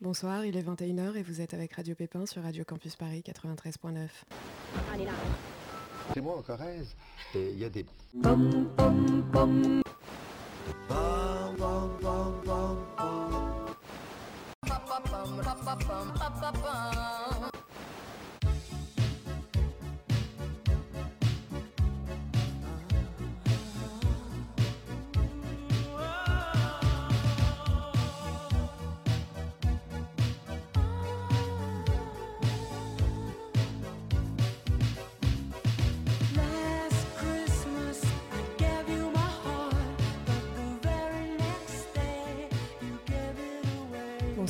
Bonsoir, il est 21h et vous êtes avec Radio Pépin sur Radio Campus Paris 93.9. Allez là. C'est moi en Corrèze et il y a des...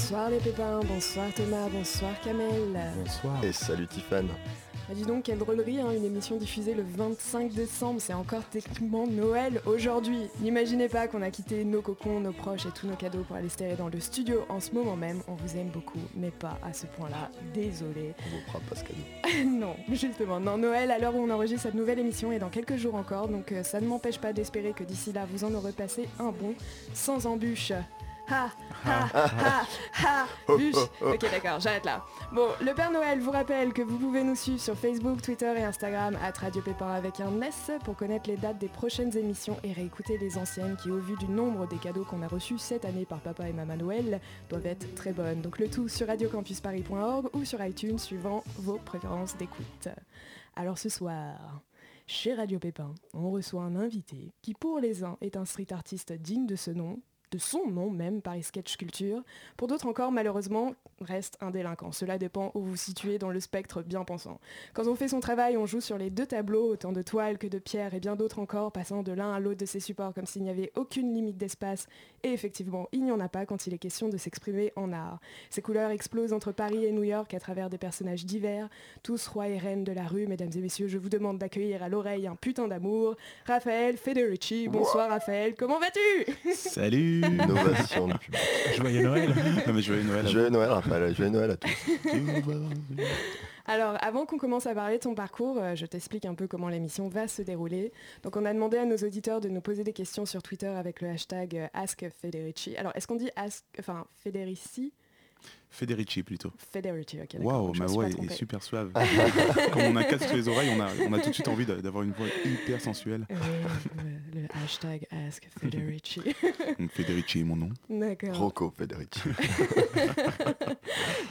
Bonsoir les pépins, bonsoir Thomas, bonsoir Kamel. Bonsoir. Et salut Tiffane. Bah dis donc, quelle drôlerie, hein, une émission diffusée le 25 décembre, c'est encore techniquement Noël aujourd'hui. N'imaginez pas qu'on a quitté nos cocons, nos proches et tous nos cadeaux pour aller se terrer dans le studio en ce moment même. On vous aime beaucoup, mais pas à ce point-là. Désolé. On vous fera pas ce cadeau. non, justement. Non, Noël à l'heure où on enregistre cette nouvelle émission est dans quelques jours encore, donc euh, ça ne m'empêche pas d'espérer que d'ici là, vous en aurez passé un bon, sans embûche ha, ha, ha, ha, bûche. Ok, d'accord, j'arrête là. Bon, le Père Noël vous rappelle que vous pouvez nous suivre sur Facebook, Twitter et Instagram à Radio Pépin avec un S pour connaître les dates des prochaines émissions et réécouter les anciennes qui, au vu du nombre des cadeaux qu'on a reçus cette année par Papa et Maman Noël, doivent être très bonnes. Donc le tout sur radiocampusparis.org ou sur iTunes suivant vos préférences d'écoute. Alors ce soir... Chez Radio Pépin, on reçoit un invité qui pour les uns est un street artiste digne de ce nom, de son nom même, Paris Sketch Culture. Pour d'autres encore, malheureusement, reste un délinquant. Cela dépend où vous vous situez dans le spectre bien pensant. Quand on fait son travail, on joue sur les deux tableaux, autant de toiles que de pierres et bien d'autres encore, passant de l'un à l'autre de ces supports comme s'il n'y avait aucune limite d'espace. Et effectivement, il n'y en a pas quand il est question de s'exprimer en art. Ces couleurs explosent entre Paris et New York à travers des personnages divers, tous rois et reines de la rue. Mesdames et messieurs, je vous demande d'accueillir à l'oreille un putain d'amour, Raphaël Federici. Bonsoir Raphaël, comment vas-tu? Salut Innovation du public. Joyeux Noël non, mais Joyeux Noël Joyeux Noël Raphaël, joyeux Noël à tous Alors, avant qu'on commence à parler de ton parcours, euh, je t'explique un peu comment l'émission va se dérouler. Donc, on a demandé à nos auditeurs de nous poser des questions sur Twitter avec le hashtag euh, AskFederici. Alors, est-ce qu'on dit Ask, enfin, Federici? Federici plutôt. Federici, ok. Waouh, ma voix est, super suave. Comme on a quatre sur les oreilles, on a, on a tout de suite envie d'avoir une voix hyper sensuelle. le hashtag Ask Federici. Donc Federici est mon nom. D'accord. Rocco Federici.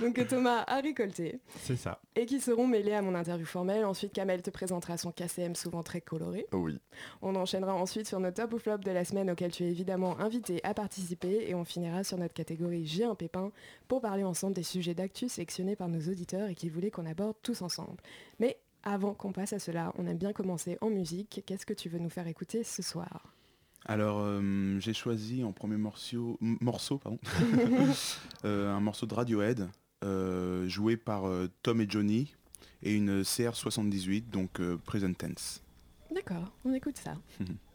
Donc Thomas a récolté. C'est ça. Et qui seront mêlés à mon interview formelle. Ensuite, Kamel te présentera son KCM souvent très coloré. Oui. On enchaînera ensuite sur notre top ou flop de la semaine auquel tu es évidemment invité à participer. Et on finira sur notre catégorie J'ai un pépin pour parler ensemble des sujets d'actu sélectionnés par nos auditeurs et qu'ils voulaient qu'on aborde tous ensemble. Mais avant qu'on passe à cela, on aime bien commencer en musique. Qu'est-ce que tu veux nous faire écouter ce soir? Alors, euh, j'ai choisi en premier morceau, morceau pardon, euh, un morceau de Radiohead, euh, joué par Tom et Johnny, et une CR78, donc Present Tense. D'accord, on écoute ça.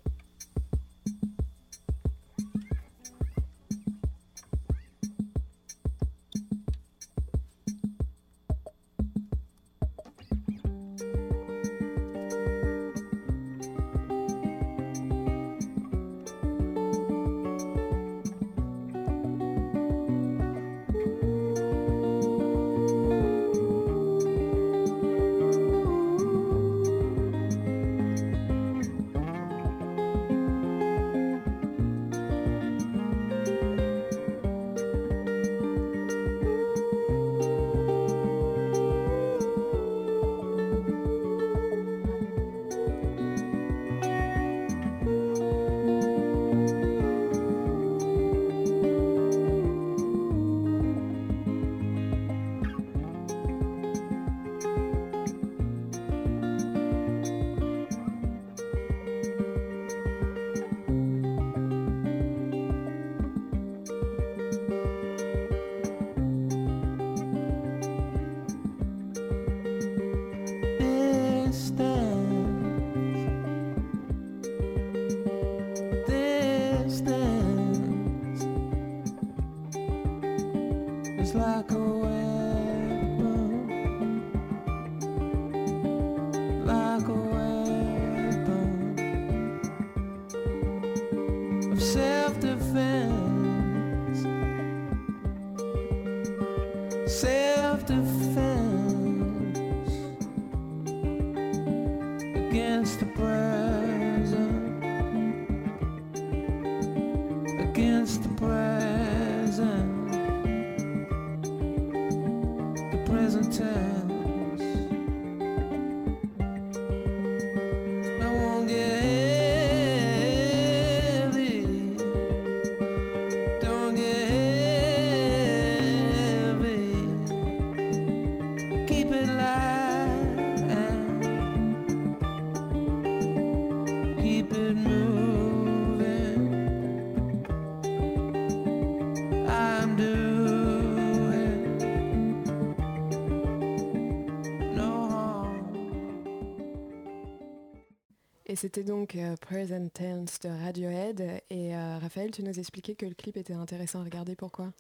c'était donc euh, Present Tense de Radiohead. Et euh, Raphaël, tu nous expliquais que le clip était intéressant à regarder. Pourquoi?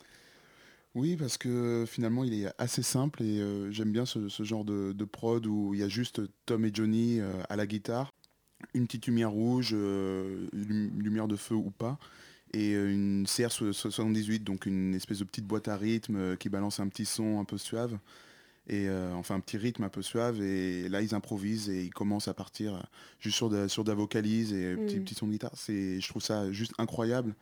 Oui, parce que finalement, il est assez simple et euh, j'aime bien ce, genre de, de prod où il y a juste Tom et Johnny à la guitare, une petite lumière rouge, lum- lumière de feu ou pas, et une CR78, donc une espèce de petite boîte à rythme qui balance un petit son un peu suave, et euh, enfin un petit rythme un peu suave, et là ils improvisent et ils commencent à partir euh, juste sur de, sur de la vocalise et petit, Mm. petit son de guitare. C'est, je trouve ça juste incroyable.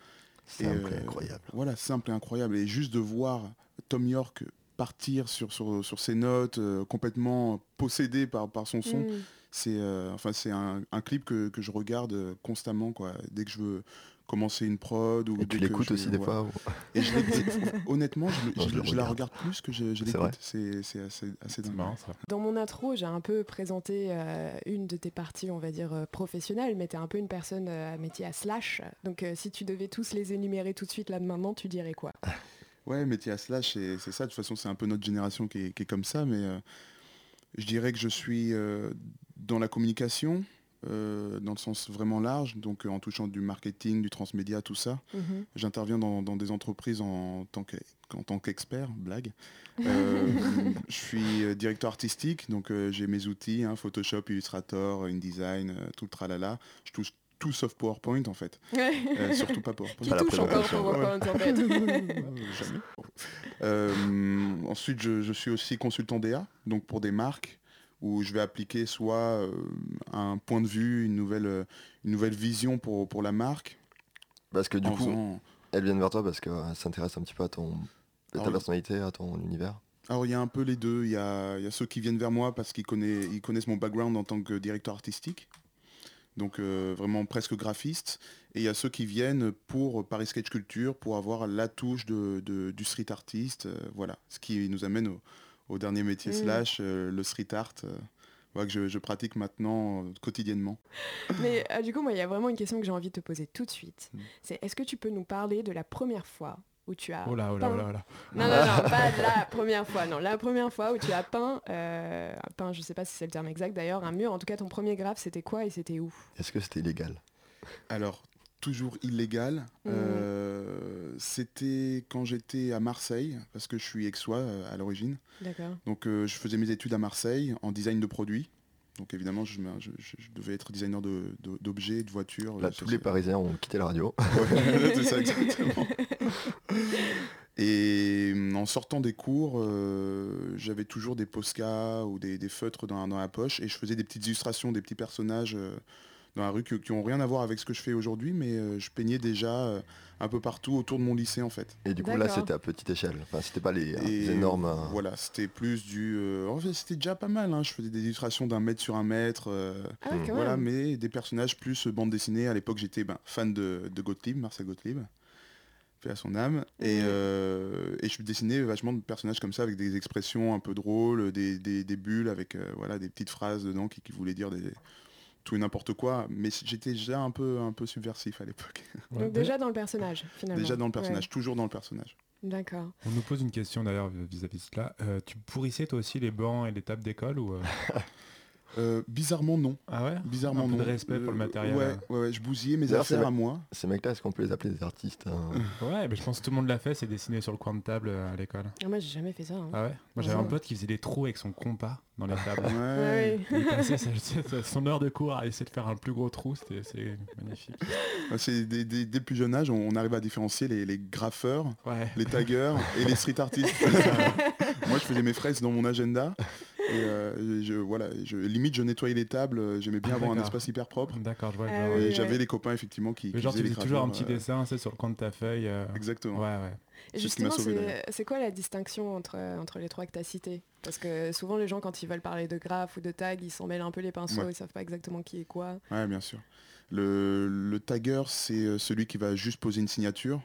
Simple Et, et euh, incroyable. Voilà, simple et incroyable. Et juste de voir Tom York partir sur, sur, sur ses notes, euh, complètement possédé par, par son son, Mm. c'est euh, enfin, c'est un, un clip que, que je regarde constamment. Quoi. Dès que je veux commencer une prod ou Et dès tu l'écoutes je- aussi des fois ou- Et je honnêtement, je, le- Non, je je le le- je la regarde. plus que je, l'écoute. C'est assez, assez C'est dingue. marrant ça. Dans mon intro, j'ai un peu présenté euh, une de tes parties, on va dire, euh, professionnelles, mais tu es un peu une personne euh, à métier à slash. Donc euh, si tu devais tous les énumérer tout de suite là maintenant, tu dirais quoi? Ouais, métier à slash, c'est c'est ça. De toute façon, c'est un peu notre génération qui est, qui est comme ça. Mais euh, je dirais que je suis euh, dans la communication, euh, dans le sens vraiment large, donc euh, en touchant du marketing, du transmédia, tout ça. Mhm. J'interviens dans, dans des entreprises en tant que- en tant qu'expert, blague. Euh, je suis euh, directeur artistique, donc euh, j'ai mes outils, hein, Photoshop, Illustrator, InDesign, euh, tout le tralala. Je touche tout sauf PowerPoint en fait. Ouais. Euh, surtout pas PowerPoint. Qui Pas la touche encore présentation. pour PowerPoint en fait. Jamais. Ensuite, je, je suis aussi consultant DA, donc pour des marques où je vais appliquer soit euh, un point de vue, une nouvelle, euh, une nouvelle vision pour, pour la marque. Parce que du coup, faisant- elles viennent vers toi parce qu'elles s'intéressent un petit peu à ton à ta personnalité, à ton univers. Alors il y a un peu les deux. Il y a, y a ceux qui viennent vers moi parce qu'ils connaissent, ils connaissent mon background en tant que directeur artistique. Donc euh, vraiment presque graphiste. Et il y a ceux qui viennent pour Paris Sketch Culture, pour avoir la touche de, de- du street artiste. euh, voilà. Ce qui nous amène au, au dernier métier Mm. slash, euh, le street art. euh, voilà, que je, je pratique maintenant euh, quotidiennement. Mais euh, du coup, moi, il y a vraiment une question que j'ai envie de te poser tout de suite. Mm. C'est est-ce que tu peux nous parler de la première fois où tu as Oh là, oh là, peint- oh là, oh là. Non, non, non, pas de la première fois, non. La première fois où tu as peint, euh, peint, je sais pas si c'est le terme exact d'ailleurs, un mur. En tout cas, ton premier graphe, c'était quoi et c'était où? Est-ce que c'était illégal? Alors, toujours illégal. Mhm. euh, C'était quand j'étais à Marseille, parce que je suis aixois euh, à l'origine. D'accord. Donc euh, je faisais mes études à Marseille en design de produits. Donc évidemment, je, devais être designer de- de- d'objets, de, voitures. Là, tous les Parisiens ont quitté la radio. Ouais, c'est ça exactement. Et hum, en sortant des cours, euh, j'avais toujours des Posca ou des, des feutres dans, dans la poche et je faisais des petites illustrations, des petits personnages euh, dans la rue qui, qui ont rien à voir avec ce que je fais aujourd'hui, mais euh, je peignais déjà euh, un peu partout autour de mon lycée en fait. Et du coup, là, c'était à petite échelle. Enfin, c'était pas les, Et les énormes. euh, Voilà, c'était plus du... euh, en fait, c'était déjà pas mal, hein. je faisais des illustrations d'un mètre sur un mètre. euh, Ah, Voilà, même. mais des personnages plus bande dessinée. À l'époque, j'étais ben, fan de, de Gottlieb, Marcel Gottlieb, fait à son âme. Et, euh, et je dessinais vachement de personnages comme ça, avec des expressions un peu drôles, des, des- des bulles, avec euh, voilà, des petites phrases dedans qui, qui voulaient dire des, tout et n'importe quoi. Mais j'étais déjà un peu, un peu subversif à l'époque. Ouais. Donc déjà dans le personnage, finalement. Déjà dans le personnage, Ouais. toujours dans le personnage. D'accord. On nous pose une question d'ailleurs vis-à-vis de cela. Euh, tu pourrissais toi aussi les bancs et les tables d'école ou euh, Euh, bizarrement, non. Ah ouais Bizarrement, Un peu non. de respect pour le Euh, matériel. Ouais, ouais, ouais, je bousillais mes D'ailleurs, affaires à moi. Ces mecs-là, est-ce qu'on peut les appeler des artistes hein Ouais, mais je pense que tout le monde l'a fait, c'est dessiner sur le coin de table euh, à l'école. Ah, moi, j'ai jamais fait ça. hein. Ah ouais Moi j'avais Ouais. un pote qui faisait des trous avec son compas dans les tables. Ouais. Il passait sa- sa- son heure de cours à essayer de faire un plus gros trou, c'était c'est magnifique. Ouais, C'est dès, dès- dès le plus jeune âge, on, on arrive à différencier les, les graffeurs, Ouais. les taggers et les street artistes. Moi, je faisais mes fraises dans mon agenda. Et euh, je, voilà, je, limite, je nettoyais les tables. euh, J'aimais bien Ah, avoir un espace hyper propre. D'accord, je vois. Ah oui, ouais. j'avais les copains, effectivement, qui, Mais qui genre, tu faisais toujours un petit euh, dessin, c'est sur le coin de ta feuille. euh, Exactement. Ouais, ouais. Et justement, c'est quoi la distinction entre, entre les trois que tu as cités? Parce que souvent, les gens, quand ils veulent parler de graphes ou de tags, ils s'en mêlent un peu les pinceaux, Ouais. ils savent pas exactement qui est quoi. Ouais, bien sûr. Le, le tagger, c'est celui qui va juste poser une signature.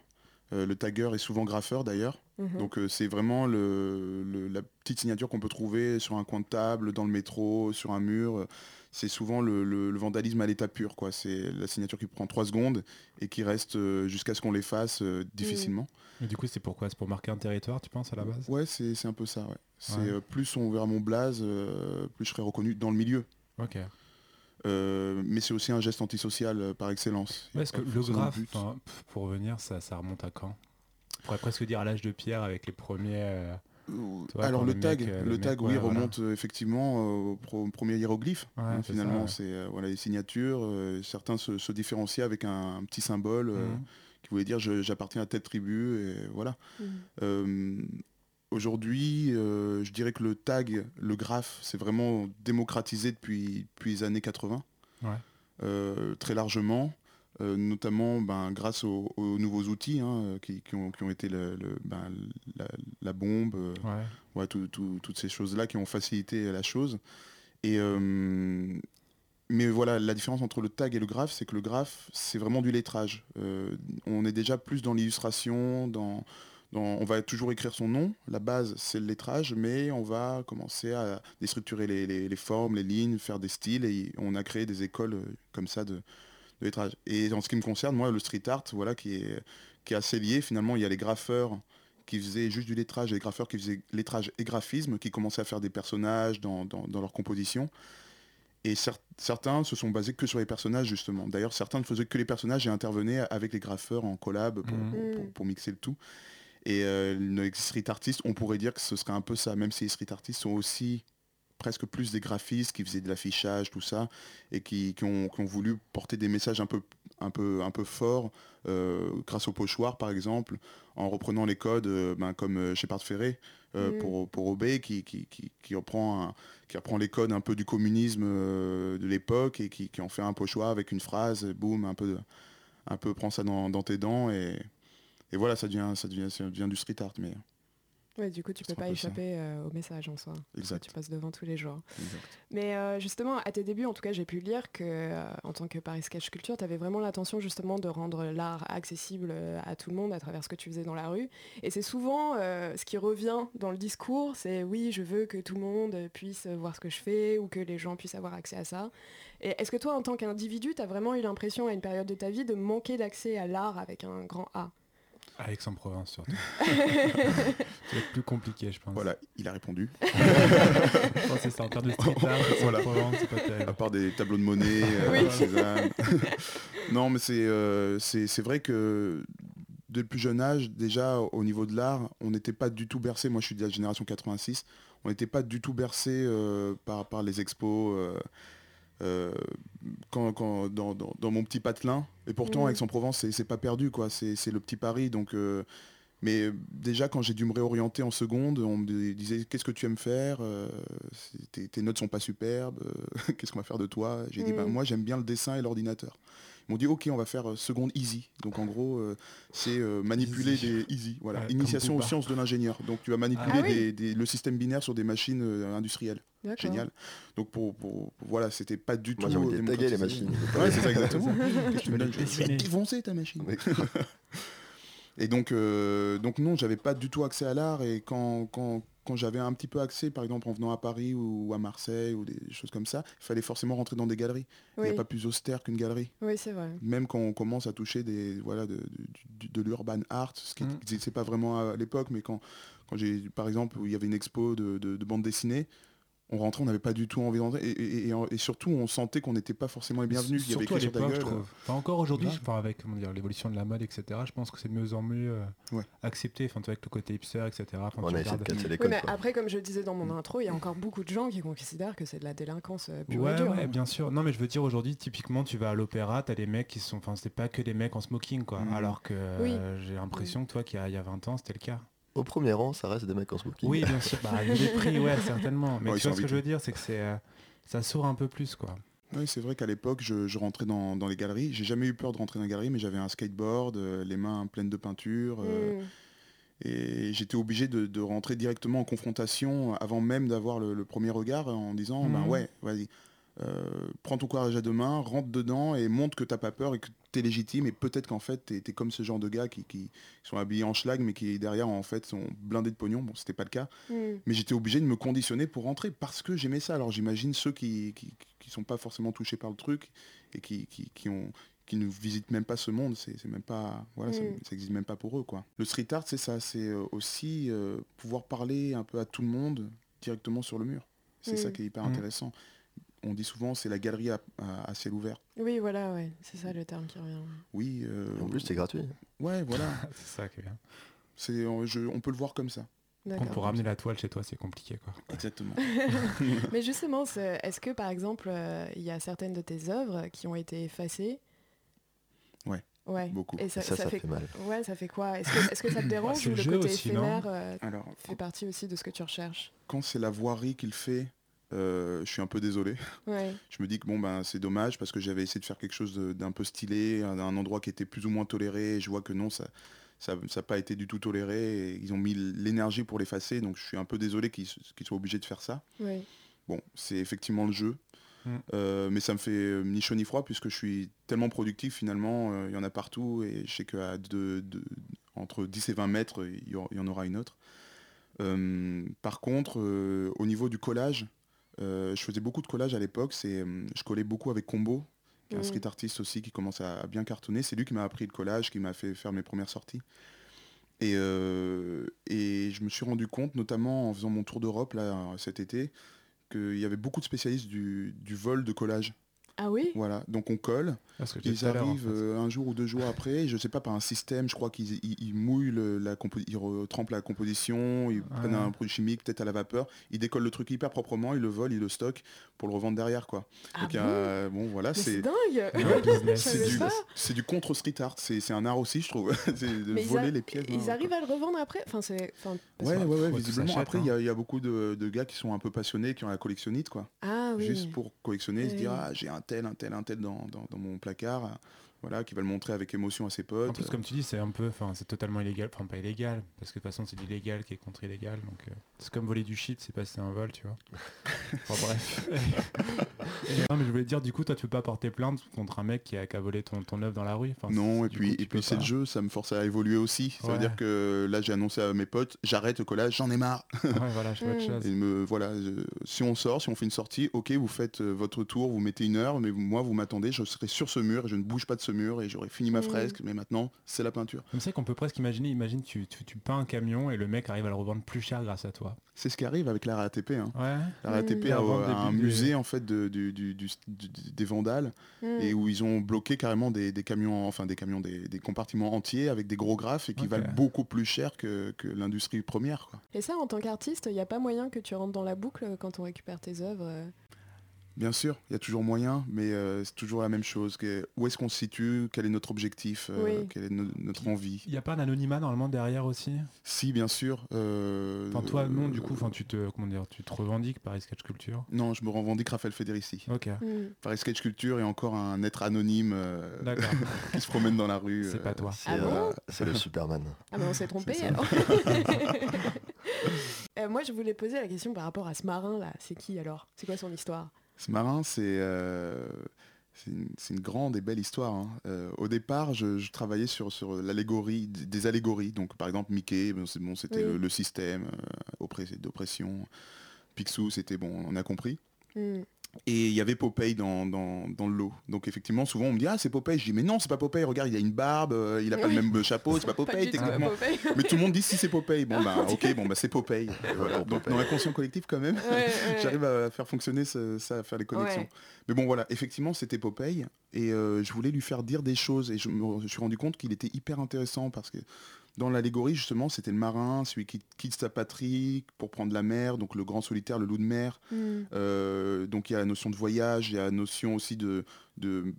Euh, le tagger est souvent graffeur d'ailleurs. Mhm. Donc euh, c'est vraiment le, le- la petite signature qu'on peut trouver sur un coin de table, dans le métro, sur un mur. C'est souvent le, le- le vandalisme à l'état pur. quoi. C'est la signature qui prend 3 secondes et qui reste euh, jusqu'à ce qu'on l'efface euh, difficilement. Du coup, c'est pourquoi? C'est pour marquer un territoire, tu penses, à la base? Ouais, c'est c'est un peu ça. ouais. C'est Ouais. euh, plus on verra mon blaze, euh, plus je serai reconnu dans le milieu. Ok. Euh, mais c'est aussi un geste antisocial euh, par excellence. Est-ce que le graphe, enfin, pour revenir, ça, ça remonte à quand? On pourrait presque dire à l'âge de pierre avec les premiers. euh, vois, Alors le tag, le tag, oui, ouais, remonte effectivement euh, au pro- premier hiéroglyphe. Ouais, hein, finalement, ouais. c'est euh, voilà les signatures. euh, certains se, se différenciaient avec un, un petit symbole euh, Mhm. qui voulait dire j'appartiens à telle tribu et voilà. Mhm. Aujourd'hui, euh, je dirais que le tag, le graphe, c'est vraiment démocratisé depuis, depuis les années 80, Ouais. euh, très largement, euh, notamment ben, grâce aux, aux nouveaux outils hein, qui, qui ont, qui ont été le- le- ben, la, la bombe, Ouais. ouais, tout- tout- toutes ces choses-là qui ont facilité la chose. Et, mais voilà, la différence entre le tag et le graphe, c'est que le graphe, c'est vraiment du lettrage. On est déjà plus dans l'illustration, dans- on va toujours écrire son nom. La base, c'est le lettrage, mais on va commencer à déstructurer les, les- les formes, les lignes, faire des styles, et on a créé des écoles euh, comme ça de, de lettrage. Et en ce qui me concerne, moi, le street art, voilà, qui est, qui est assez lié. Finalement, il y a les graffeurs qui faisaient juste du lettrage et les graffeurs qui faisaient lettrage et graphisme, qui commençaient à faire des personnages dans, dans- dans leur composition. Et cer- certains se sont basés que sur les personnages, justement. D'ailleurs, certains ne faisaient que les personnages et intervenaient avec les graffeurs en collab pour, pour- pour- pour mixer le tout. Et euh, les street artistes, on pourrait dire que ce serait un peu ça, même si les street artistes sont aussi presque plus des graphistes qui faisaient de l'affichage, tout ça, et qui, qui ont, qui ont voulu porter des messages un peu, un peu, un peu forts, euh, grâce au pochoir par exemple, en reprenant les codes euh, ben, comme euh, Shepard Ferré euh, Mm. pour, pour Obey, qui, qui, qui, qui reprend un- qui reprend les codes un peu du communisme euh, de l'époque et qui, qui en fait un pochoir avec une phrase, boum, un peu, de- un peu prends ça dans, dans tes dents et, et voilà, ça devient, ça, devient, ça devient du street art, mais Ouais, du coup, tu peux pas échapper euh, au message en soi. exact. Tu passes devant tous les jours. exact. Mais euh, justement, à tes débuts, en tout cas, j'ai pu lire que, euh, en tant que Paris Sketch Culture, tu avais vraiment l'intention justement de rendre l'art accessible à tout le monde à travers ce que tu faisais dans la rue. Et c'est souvent ce qui revient dans le discours, c'est oui, je veux que tout le monde puisse voir ce que je fais ou que les gens puissent avoir accès à ça. Et est-ce que toi, en tant qu'individu, tu as vraiment eu l'impression à une période de ta vie de manquer d'accès à l'art avec un grand A? À Aix-en-Provence surtout. c'est plus compliqué, je pense. Voilà, il a répondu. Je pense que c'est en termes de street art, Voilà. Aix-en-Provence, c'est pas À part des tableaux de monnaie, euh. Cézanne. non, mais c'est euh, c'est c'est vrai que dès le plus jeune âge, déjà au niveau de l'art, on n'était pas du tout bercé. Moi, je suis de la génération 86. On n'était pas du tout bercé euh, par, par les expos. Euh, euh, quand, quand- dans, dans- dans mon petit patelin. Et pourtant, Mhm. Aix-en-Provence, c'est- c'est pas perdu, quoi. C'est le petit Paris. Donc, euh, mais déjà, quand j'ai dû me réorienter en seconde, on me disait qu'est-ce que tu aimes faire Euh, tes, tes notes sont pas superbes. euh, qu'est-ce qu'on va faire de toi? J'ai dit, Mhm. bah, moi, j'aime bien le dessin et l'ordinateur. Ils m'ont dit, ok, on va faire euh, seconde easy. Donc, en gros, euh, c'est euh, manipuler Easy. des easy. Voilà, Ouais, initiation aux sciences de l'ingénieur. Donc, tu vas manipuler Ah oui. des- des- le système binaire sur des machines euh, industrielles. Génial. Donc, pour, pour- pour- voilà, c'était pas du Moi tout. j'ai envie de les machines. Ouais, c'est ça exactement. Je Qu'est-ce que tu me vais donnes les Je vais ta machine. Oui. Et donc, euh, donc non, j'avais pas du tout accès à l'art. Et quand, quand, quand j'avais un petit peu accès, par exemple en venant à Paris ou à Marseille ou des choses comme ça, il fallait forcément rentrer dans des galeries. Il n'y a pas plus austère qu'une galerie. oui c'est vrai. Même quand on commence à toucher des, voilà, de, de, de l'urban art, ce qui Mm. n'existait pas vraiment à l'époque, mais quand, quand j'ai, par exemple, où il y avait une expo de, de, de bande dessinée, on rentrait, on n'avait pas du tout envie d'entrer. Et, et, et, et surtout, on sentait qu'on n'était pas forcément les bienvenus. Il y avait Surtout à l'époque, je trouve. Enfin, encore aujourd'hui, Grave. enfin, avec comment dire, l'évolution de la mode, etc., je pense que c'est de mieux en mieux euh, Ouais. accepté, enfin, tu vois, avec le côté hipster, etc. Enfin, On tu a essayé de regardes- casser les Oui, codes. mais quoi. après, comme je le disais dans mon intro, il y a encore beaucoup de gens qui considèrent que c'est de la délinquance euh, pure et Ouais, dure. ouais, bien sûr. Non, mais je veux dire, aujourd'hui, typiquement, tu vas à l'opéra, t'as des mecs qui sont. Enfin, c'était pas que des mecs en smoking, quoi. Mhm. Alors que Oui. euh, j'ai l'impression que toi, qu'il y, a- il y a 20 ans, c'était le cas. Au premier rang, ça reste des mecs en smoking. Oui, bien sûr. Bah, les prix, ouais, certainement. Mais Ouais, ils tu vois ce que je veux dire, c'est que c'est, euh, ça sourd un peu plus, quoi. Oui, c'est vrai qu'à l'époque, je, je rentrais dans, dans les galeries. J'ai jamais eu peur de rentrer dans les galeries, mais j'avais un skateboard, euh, les mains pleines de peinture. euh, Mm. Et j'étais obligé de, de rentrer directement en confrontation avant même d'avoir le, le premier regard en disant bah Mhm. ouais, vas-y, euh, prends ton courage à deux mains, rentre dedans et montre que t'as pas peur et que t'es légitime. Et peut-être qu'en fait, t'es es comme ce genre de gars qui, qui sont habillés en schlag mais qui derrière en fait sont blindés de pognon. Bon, c'était pas le cas. Mm. Mais j'étais obligé de me conditionner pour rentrer parce que j'aimais ça. Alors j'imagine ceux qui, qui, qui sont pas forcément touchés par le truc et qui, qui, qui ont qui ne visitent même pas ce monde, c'est même pas voilà, Mm. ça existe même pas pour eux quoi. Le street art c'est ça, c'est euh, aussi euh, pouvoir parler un peu à tout le monde directement sur le mur. C'est ça Mm. qui est hyper intéressant. On dit souvent c'est la galerie à, à- à ciel ouvert. Oui, voilà, ouais, c'est ça le terme qui revient. Oui. euh, En plus, c'est gratuit. ouais voilà. c'est ça qui est bien. c'est je- on peut le voir comme ça. D'accord. Pour ramener la toile chez toi, c'est compliqué, quoi. Exactement. Mais justement, c'est- est-ce que par exemple, euh, il y a certaines de tes œuvres qui ont été effacées? Ouais, Ouais. beaucoup. Et ça, ça, ça ça fait... fait mal. Ouais, ça fait quoi? Est-ce que, est-ce que ça te dérange c'est ou le côté aussi, éphémère euh, Alors fait partie aussi de ce que tu recherches? Quand c'est la voirie qu'il fait, euh, je suis un peu désolé. Ouais. je me dis que bon ben c'est dommage parce que j'avais essayé de faire quelque chose d'un peu stylé, un, un endroit qui était plus ou moins toléré, et je vois que non, ça ça n'a pas été du tout toléré, et ils ont mis l'énergie pour l'effacer, donc je suis un peu désolé qu'ils soient obligés de faire ça. Ouais. Bon, c'est effectivement le jeu, Mm. euh, mais ça me fait euh, ni chaud ni froid puisque je suis tellement productif finalement, euh, il y en a partout, et je sais qu'à de, de- entre 10 et 20 mètres, il y, en aura une autre. Euh, par contre, euh, au niveau du collage, euh, je faisais beaucoup de collage à l'époque. C'est, euh, je collais beaucoup avec Combo, qui est un Mhm. street artiste aussi qui commence à, à bien cartonner. C'est lui qui m'a appris le collage, qui m'a fait faire mes premières sorties. Et, euh, et je me suis rendu compte, notamment en faisant mon tour d'Europe là cet été, qu'il y avait beaucoup de spécialistes du, du vol de collage. Ah oui Voilà, donc on colle, Parce que je disais ils en arrivent fait. euh, un jour ou deux jours après, je sais pas, par un système, je crois qu'ils ils- ils mouillent le- la ils retrempent la composition, ils prennent un produit chimique, peut-être à la vapeur, ils décollent le truc hyper proprement, ils le volent, ils le stockent pour le revendre derrière quoi. Ah Donc, bon a- bon voilà, Mais c'est dingue Ouais, c'est du, pas. c'est du contre street art, c'est c'est un art aussi je trouve, c'est de Mais ils voler a- les pièces. Ils arrivent à le revendre après? Enfin, c'est... Enfin, Ouais, ouais, ouais, visiblement. Après, hein. il y a- y, a beaucoup de, de gars qui sont un peu passionnés, qui ont la collectionnite, quoi. Ah oui. Juste pour collectionner, se dire, ah, j'ai un tel, un tel, un tel dans, dans, mon placard, voilà, qui va le montrer avec émotion à ses potes. En plus, comme tu dis, c'est un peu, enfin, c'est totalement illégal, enfin pas illégal, parce que de toute façon, c'est l'illégal qui est contre illégal, donc euh, c'est comme voler du shit, c'est pas c'est un vol, tu vois. Enfin bref. Et, non, mais je voulais dire, du coup, toi, tu peux pas porter plainte contre un mec qui a, qui a volé ton, ton œuvre dans la rue. Enfin, non, et puis, coup, et puis c'est le jeu, ça me force à évoluer aussi. Ça Ouais. veut dire que là, j'ai annoncé à mes potes, j'arrête le collage, j'en ai marre. Ouais, voilà, je autre Mm. chose. Et me, voilà, je- si on sort, si on fait une sortie, ok, vous faites euh, votre tour, vous mettez une heure, mais moi, vous m'attendez, je serai sur ce mur, et je ne bouge pas de ce mur, et j'aurai fini ma Mm. fresque, mais maintenant, c'est la peinture. Comme ça qu'on peut presque imaginer, imagine tu, tu, tu peins un camion et le mec arrive à le revendre plus cher grâce à toi. C'est ce qui arrive avec la RATP. Hein. Ouais. La RATP Mm. a, La vente a des un des- musée en fait de, du- du- du- du- des vandales Mm. et où ils ont bloqué carrément des, des camions, enfin des camions, des, des compartiments entiers avec des gros graphes et qui valent beaucoup plus cher que, que l'industrie première. Quoi. Et ça, en tant qu'artiste, il n'y a pas moyen que tu rentres dans la boucle quand on récupère tes œuvres euh Bien sûr, il y a toujours moyen, mais euh, c'est toujours la même chose. que- où est-ce qu'on se situe Quel est notre objectif euh, Oui. Quelle est no- notre envie Il n'y a pas un anonymat normalement derrière aussi? Si, bien sûr. euh, Enfin toi non du coup, enfin tu te comment dire, tu te revendiques Paris Sketch Culture? Non, je me revendique Raphaël Federici. Ok. Mm. Paris Sketch Culture est encore un être anonyme euh, qui se promène dans la rue. C'est euh, pas toi. C'est Ah bon? C'est le Superman. Ah ben on s'est trompé alors. Euh, moi je voulais poser la question par rapport à ce marin là. C'est qui alors? C'est quoi son histoire? C'est euh, c'est une, c'est une grande et belle histoire. hein. Euh, au départ, je, je travaillais sur, sur l'allégorie, des allégories. Donc, par exemple, Mickey, bon, c'était Oui. le, le système euh, oppress- d'oppression. Picsou, c'était bon, on a compris. Mm. Et il y avait Popeye dans, dans, dans le lot. Donc effectivement, souvent on me dit ah c'est Popeye. Je dis mais non c'est pas Popeye. Regarde il a une barbe, euh, il a pas Oui. le même chapeau, c'est pas Popeye techniquement. Mais tout le monde dit si c'est Popeye. Bon bah ok bon bah c'est Popeye. Voilà. Donc dans l'inconscient collectif quand même. Ouais, ouais. J'arrive à faire fonctionner ce- ça, à faire les connexions. Ouais. Mais bon voilà, effectivement c'était Popeye et euh, je voulais lui faire dire des choses et je me je suis rendu compte qu'il était hyper intéressant parce que dans l'allégorie justement c'était le marin, celui qui quitte sa patrie pour prendre la mer, donc le grand solitaire, le loup de mer. Mm. Euh, donc il y a la notion de voyage, il y a la notion aussi de, de-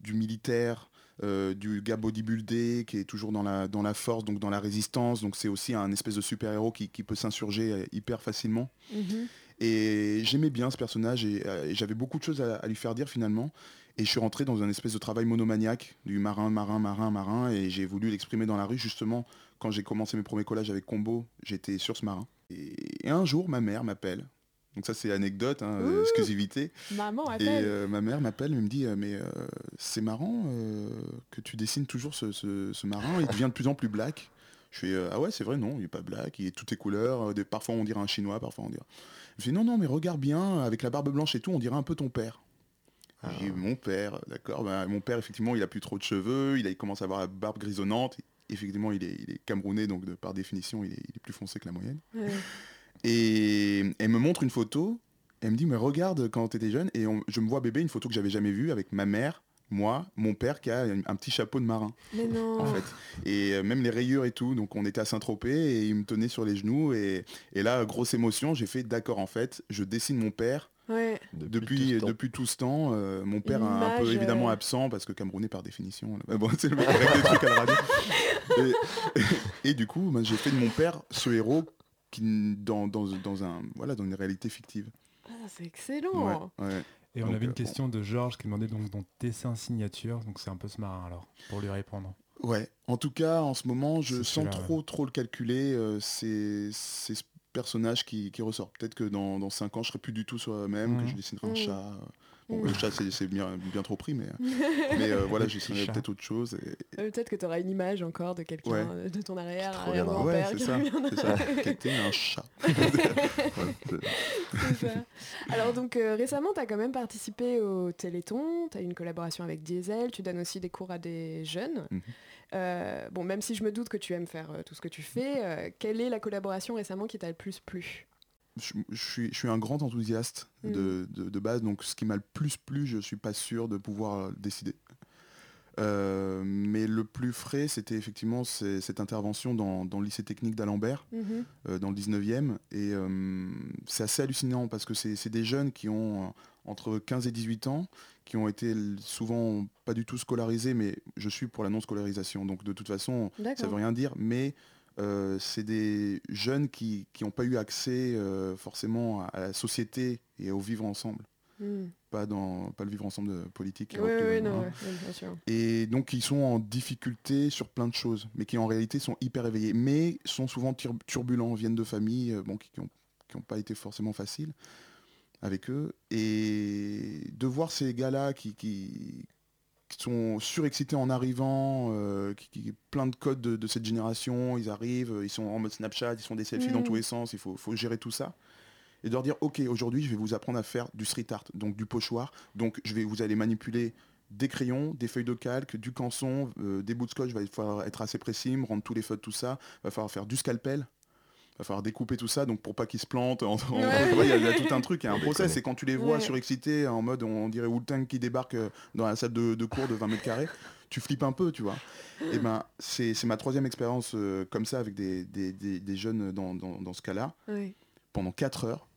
du militaire. euh, du gars bodybuildé qui est toujours dans la, dans la force, donc dans la résistance. Donc c'est aussi un espèce de super-héros qui, qui peut s'insurger euh, hyper facilement. Mhm. Et j'aimais bien ce personnage et, et j'avais beaucoup de choses à, à lui faire dire finalement. Et je suis rentré dans un espèce de travail monomaniaque, du marin, marin, marin, marin, et j'ai voulu l'exprimer dans la rue. Justement, quand j'ai commencé mes premiers collages avec Combo, j'étais sur ce marin. Et, et un jour, ma mère m'appelle. Donc ça, c'est anecdote, hein, Ouh. exclusivité. Maman Et appelle. euh, ma mère m'appelle et me dit, euh, mais euh, c'est marrant euh, que tu dessines toujours ce, ce- ce marin, il devient de plus en plus black. Je fais, euh, ah ouais, c'est vrai, non, il est pas black, il est toutes les couleurs, euh, des- parfois on dirait un chinois, parfois on dirait... Je dis, non, non, mais regarde bien, avec la barbe blanche et tout, on dirait un peu ton père. J'ai dit, mon père, d'accord, ben, mon père, effectivement, il a plus trop de cheveux, il, a, il commence à avoir la barbe grisonnante, effectivement, il est, il est camerounais, donc de- par définition, il est, il est plus foncé que la moyenne. Ouais. Et elle me montre une photo. Elle me dit, mais regarde quand tu étais jeune. Et on- je me vois bébé, une photo que j'avais jamais vue avec ma mère, moi, mon père qui a un, un petit chapeau de marin, Mais non. en fait. Et euh, même les rayures et tout. Donc on était à Saint-Tropez et il me tenait sur les genoux. Et, et là, grosse émotion, j'ai fait, d'accord, en fait, je dessine mon père. Ouais. Depuis, tout ce temps. depuis tout ce temps, euh, mon père Une est un peu évidemment euh, absent parce que Camerounais par définition. là. Bon, c'est le mec avec des trucs à la radio. Et, et du coup, ben, j'ai fait de mon père ce héros qui, dans, dans, dans un, voilà, dans une réalité fictive. Ah, c'est excellent. Ouais, ouais. Et on avait euh, une question de Georges qui demandait donc ton dessin signature, donc c'est un peu ce marin alors, pour lui répondre. Ouais. En tout cas, en ce moment, je C'est sens trop, trop le calculer. euh, c'est c'est ce personnage qui, qui ressort. Peut-être que dans, dans 5 ans, je serai plus du tout sur la même, que je dessinerai un Mhm. chat. Bon, Mhm. le chat, c'est c'est bien, bien trop pris, mais, mais euh, voilà, Le je petit dessinerai chat. peut-être autre chose. et- Euh, Peut-être que tu auras une image encore de quelqu'un, Ouais. euh, de ton arrière, arrière grand-père Ouais, c'est ça, reviendra. c'est ça. Quelqu'un a un chat. Ça. Alors donc euh, récemment, tu as quand même participé au Téléthon, tu as eu une collaboration avec Diesel, tu donnes aussi des cours à des jeunes. Mhm. Euh, bon, même si je me doute que tu aimes faire euh, tout ce que tu fais, euh, quelle est la collaboration récemment qui t'a le plus plu? Je, je suis, je suis un grand enthousiaste Mm. de, de- de base, donc ce qui m'a le plus plu, je suis pas sûr de pouvoir décider. Mais le plus frais, c'était effectivement cette intervention dans, dans le lycée technique d'Alembert, Mhm. euh, dans le 19e. Et c'est assez hallucinant parce que c'est des jeunes qui ont entre 15 et 18 ans, qui ont été souvent pas du tout scolarisés, mais je suis pour la non-scolarisation. Donc de toute façon, ça D'accord. veut rien dire, mais euh, c'est des jeunes qui n'ont pas eu accès euh, forcément à, à la société et au vivre ensemble. Mhm. Pas, dans, pas le vivre ensemble de politique. Oui, oui, hein. non, ouais, bien sûr. Et donc ils sont en difficulté sur plein de choses, mais qui en réalité sont hyper éveillés, mais sont souvent tur- turbulents, viennent de familles euh, bon, qui n'ont pas été forcément faciles avec eux. Et de voir ces gars-là qui, qui, qui sont surexcités en arrivant, euh, qui, qui plein de codes de, de cette génération, ils arrivent, ils sont en mode Snapchat, ils sont des selfies dans Mm. tous les sens, il faut, faut gérer tout ça. Et de leur dire, ok, aujourd'hui je vais vous apprendre à faire du street art, donc du pochoir, donc je vais, vous allez manipuler des crayons, des feuilles de calque, du canson, euh, des bouts de scotch, il va falloir être assez précis, me rendre tous les feux de tout ça, il va falloir faire du scalpel, il va falloir découper tout ça, donc pour pas qu'ils se plantent, en- en- Ouais. il y, a- il y a tout un truc, il y a un process, et quand tu les vois Ouais. surexcités, en mode on dirait Wu-Tang qui débarque euh, dans la salle de, de cours de 20 mètres carrés, tu flippes un peu, tu vois. Et ben c'est c'est ma troisième expérience euh, comme ça avec des, des- des- des jeunes dans, dans- dans ce cas-là. Ouais. Pendant 4 heures,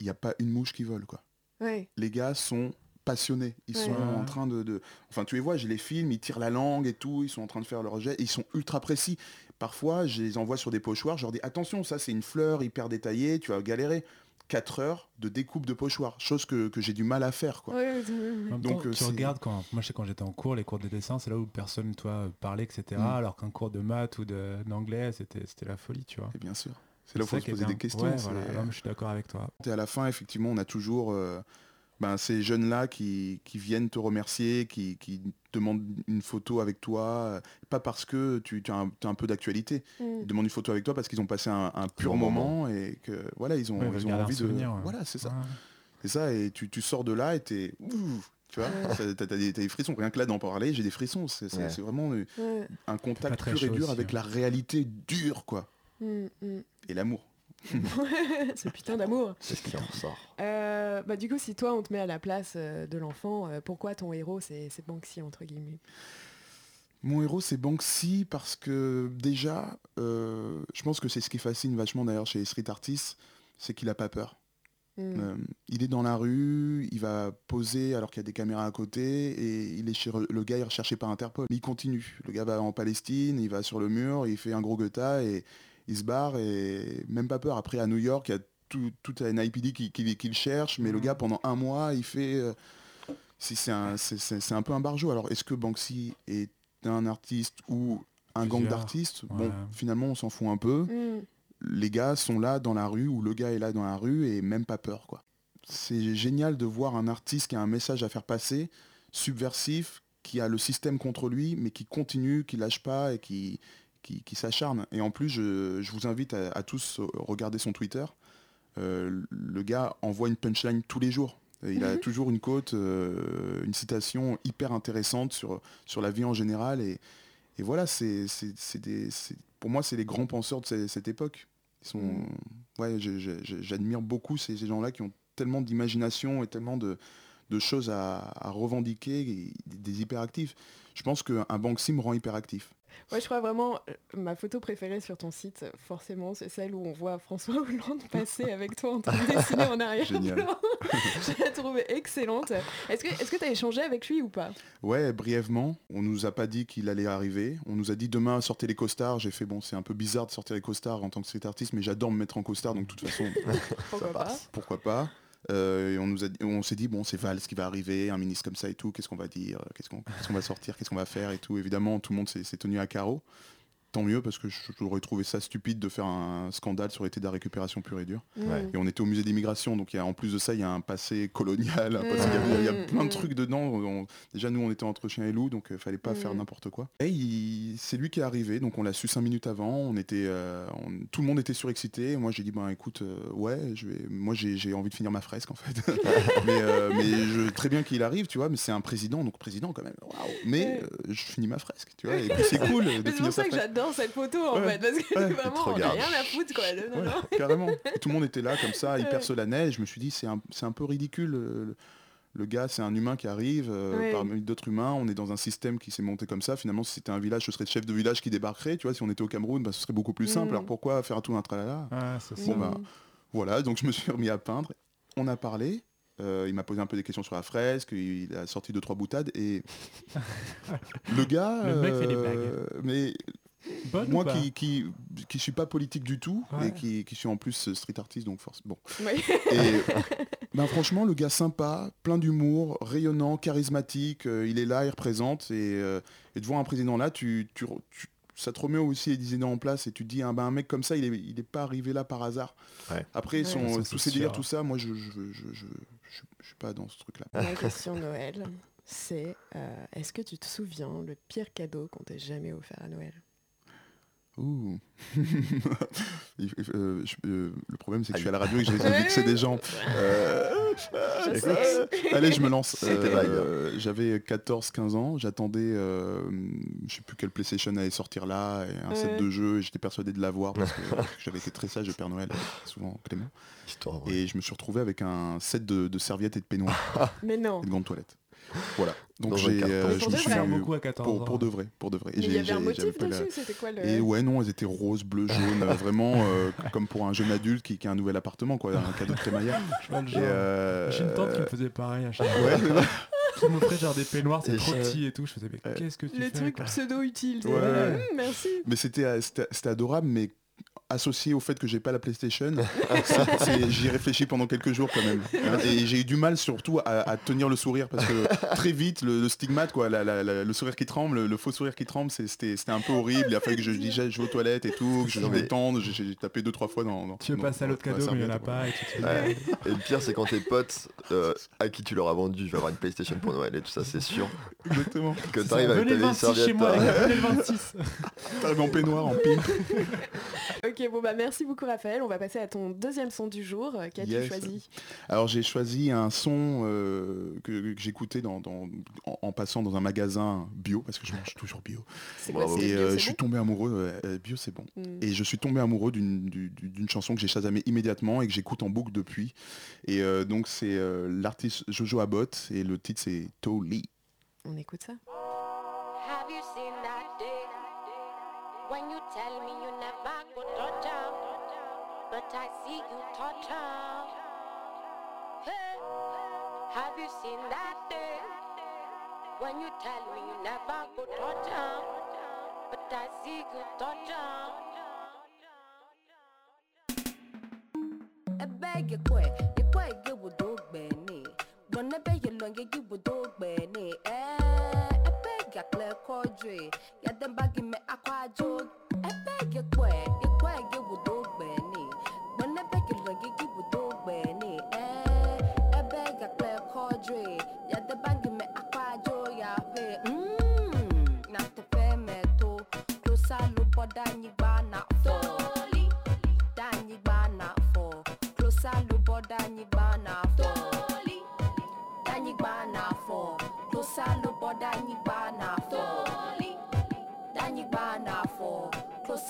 il n'y a pas une mouche qui vole, quoi Ouais. les gars sont passionnés. Ils Ouais. sont Ouais. en train de, de- Enfin, tu les vois, je les filme, ils tirent la langue et tout, ils sont en train de faire leur jet, ils sont ultra précis. Parfois, je les envoie sur des pochoirs, je leur dis attention, ça c'est une fleur hyper détaillée, tu vas galérer. 4 heures de découpe de pochoir, chose que, que j'ai du mal à faire. Quoi. Ouais, ouais, ouais. En même Donc, temps, euh, tu regardes quand moi je sais quand j'étais en cours les cours de dessin c'est là où personne toi parlait etc Mm. alors qu'un cours de maths ou d'anglais c'était c'était la folie tu vois Et bien sûr. C'est là où il faut se poser des questions. Ouais, c'est- voilà. Non, mais je suis d'accord avec toi Et à la fin, effectivement, on a toujours euh, ben, ces jeunes-là qui, qui viennent te remercier, qui, qui demandent une photo avec toi, euh, pas parce que tu, tu as, un, tu as un peu d'actualité, Mm. ils demandent une photo avec toi parce qu'ils ont passé un, un pur moment, et que voilà, ils ont, Ouais, ils envie de... ouais. Voilà, c'est ça. Ouais. C'est ça, et tu, tu sors de là et t'es... Tu vois, Ouais. t'as, des, t'as des frissons, rien que là d'en parler, j'ai des frissons. C'est, vraiment euh, un contact très pur et dur aussi, avec hein. la réalité dure, quoi. Mm, mm. Et l'amour. Ce putain d'amour. C'est ce qui en ressort. Euh, bah, du coup, si toi, on te met à la place euh, de l'enfant, euh, pourquoi ton héros, c'est c'est Banksy, entre guillemets? Mon héros, c'est Banksy parce que déjà, euh, je pense que c'est ce qui fascine vachement d'ailleurs chez les street artists, c'est qu'il a pas peur. Mm. Euh, il est dans la rue, il va poser alors qu'il y a des caméras à côté et il est chez le gars est recherché par Interpol. Il continue. Le gars va en Palestine, il va sur le mur, il fait un gros guetta et il se barre et même pas peur. Après à New York, il y a tout, toute la NIPD qui, qui- qui le cherche, mais le Mhm. gars pendant un mois, il fait. euh, c'est un, peu un barjot. Alors est-ce que Banksy est un artiste ou un gang d'artistes? Ouais. Bon, finalement, on s'en fout un peu Mm. les gars sont là dans la rue ou le gars est là dans la rue et même pas peur quoi. C'est génial de voir un artiste qui a un message à faire passer, subversif, qui a le système contre lui, mais qui continue, qui lâche pas et qui, qui, qui s'acharne. Et en plus, je, je vous invite à, à tous regarder son Twitter. Euh, le gars envoie une punchline tous les jours. Il a Mhm. toujours une quote, euh, une citation hyper intéressante sur, sur la vie en général. Et, et voilà, c'est, pour moi, c'est les grands penseurs de cette, cette époque. Ils sont, Mhm. ouais, j'admire beaucoup ces, ces gens-là qui ont tellement d'imagination et tellement de, de choses à, à revendiquer, et des hyperactifs. Je pense qu'un Banksy me rend hyperactif. Ouais, je crois vraiment, euh, ma photo préférée sur ton site, forcément, c'est celle où on voit François Hollande passer avec toi en train de dessiner en arrière. Génial. je la trouvais excellente. Est-ce que tu as échangé avec lui ou pas? Ouais, brièvement. On nous a pas dit qu'il allait arriver. On nous a dit demain sortez les costards. J'ai fait bon, c'est un peu bizarre de sortir les costards en tant que street artiste, mais j'adore me mettre en costard, donc de toute façon, Pourquoi pas? passe. pourquoi pas? Euh, on nous s'est dit bon, c'est Val ce qui va arriver, un ministre comme ça et tout. Qu'est-ce qu'on va dire Qu'est-ce qu'on va sortir Qu'est-ce qu'on va faire et tout. Évidemment, tout le monde s'est tenu à carreau. Tant mieux parce que j'aurais trouvé ça stupide de faire un scandale sur l'été de la récupération pure et dure. Ouais. Et on était au musée d'immigration, donc il y a, en plus de ça, il y a un passé colonial. un passé- il, y a, il y a Mm, plein de mm. trucs dedans. On- déjà, nous, on était entre chien et loup, donc il fallait pas Mm. faire n'importe quoi. Et c'est lui qui est arrivé, donc on l'a su cinq minutes avant. On était, euh, on- tout le monde était surexcité. Moi, j'ai dit, ben écoute, euh, ouais, je vais, moi, j'ai envie de finir ma fresque en fait. mais euh, mais je, très bien qu'il arrive, tu vois. Mais c'est un président, donc président quand même. Waouh. Mais euh, je finis ma fresque, tu vois. Et puis c'est cool de finir sa fresque. J'adore cette photo en Ouais. fait, parce que Ouais. Vraiment on a regarde. rien à foutre quoi. Non, non, Ouais, non. carrément. Tout le monde était là comme ça, hyper solennel. Et je me suis dit, c'est un, c'est un peu ridicule. Le, gars, c'est un humain qui arrive euh, Ouais. parmi d'autres humains. On est dans un système qui s'est monté comme ça. Finalement, si c'était un village, ce serait le chef de village qui débarquerait. Tu vois, si on était au Cameroun, bah, ce serait beaucoup plus simple. Mm. Alors pourquoi faire tout un tralala? Ah, c'est ça. Bon, bah, Voilà, donc je me suis remis à peindre. On a parlé. Euh, il m'a posé un peu des questions sur la fresque, il a sorti deux trois boutades et le gars, Le mec fait des euh, blagues. mais Bonne moi ou qui, qui qui suis pas politique du tout Ouais. et qui, qui suis en plus euh, street artiste donc force bon Ouais. et ben franchement le gars sympa plein d'humour rayonnant charismatique euh, il est là il représente et, euh, et de voir un président là tu, tu, tu- ça te remet aussi les idées en place et tu te dis ah ben, un mec comme ça il est, il est pas arrivé là par hasard Ouais. après Ouais. son, Ça, tous ces délires tout ça moi je je, je, je, je- je suis pas dans ce truc là Ma question Noël, c'est euh, est-ce que tu te souviens le pire cadeau qu'on t'ait jamais offert à Noël? Ouh. Euh, je- euh, le problème c'est que je suis à la radio et que j'ai que c'est des gens Euh, Je. Allez, je me lance. J'avais 14-15 ans, j'attendais, je sais plus quel PlayStation allait sortir là, et un set de jeux, et j'étais persuadé de l'avoir parce que j'avais été très sage de Père Noël, souvent Clément. Histoire. Et je me suis retrouvé avec un set de, de serviettes et de peignoirs Mais non. et de grandes toilettes. Voilà. Donc j'ai, euh, je pour me de suis vrai. faire beaucoup à 14 pour, ans. pour de vrai, pour de vrai. Et il y j'ai- avait un j'ai- motif j'avais pas la- dessus, c'était quoi le... et ouais, non, elles étaient roses, bleues, jaunes, euh, vraiment euh, comme pour un jeune adulte qui, qui a un nouvel appartement, quoi, un cadeau de crémaillère. Genre. euh, J'ai une tante qui me faisait pareil à chaque fois. Ouais. Qui m'offrait genre des peignoirs, c'est trop petit et tout. Je faisais, mais qu'est-ce que tu fais truc quoi pseudo-utile. t'es Ouais. Hum, merci. Mais c'était c'était c'était adorable, mais associé au fait que j'ai pas la PlayStation, j'y réfléchis pendant quelques jours quand même. Hein, Et j'ai eu du mal surtout à, à tenir le sourire parce que très vite le, le stigmate, quoi, la- la- la- le sourire qui tremble, le, le faux sourire qui tremble, c'était un peu horrible. Il a fallu que je dise je vais aux toilettes et tout, que je détende. J'ai tapé deux trois fois dans. dans Tu veux dans- passer à l'autre cadeau, mais il n'y en a pas. Et tu Ouais. Et le pire, c'est quand tes potes euh, à qui tu leur as vendu, je vais avoir une PlayStation pour Noël et tout ça, c'est sûr. Exactement. Que t'arrives avec ta le vieille 26 chez moi, les gars, venez le 26. T'arrives en peignoir, en. Ok, bon bah merci beaucoup Raphaël. On va passer à ton deuxième son du jour. Euh, Qu'as-tu Yes. choisi? Alors j'ai choisi un son euh, que, que j'écoutais dans, dans- en, en passant dans un magasin bio parce que je mange toujours bio. C'est quoi Et euh, je suis tombé amoureux. euh, bio c'est bon. Hmm. Et je suis tombé amoureux d'une du- du- d'une chanson que j'ai chasamée immédiatement et que j'écoute en boucle depuis. Et euh, donc c'est euh, l'artiste Jojo Abbott et le titre c'est Toli. On écoute ça Have you seen that day when you tell me you never go torture, but I see you torture. Hey, have you seen that day when you tell me you never go torture, but I see you torture? ẹ̀bẹ̀ yẹ kọ ẹ yẹ kọ ẹ yẹ wo dogbe ni gbọnẹbẹ yẹ lọ yẹ yẹ wo dogbe ni ẹ ya kle kodwe ya demba me akwa jod ebe ye kwe ye kwe ye wudo gbeni gbene be ki lo ye ki wudo gbeni eh ebe ya kle kodwe ya demba me akwa jo ya fe mm na to fe me to. Closer lo boda nyi ba na fo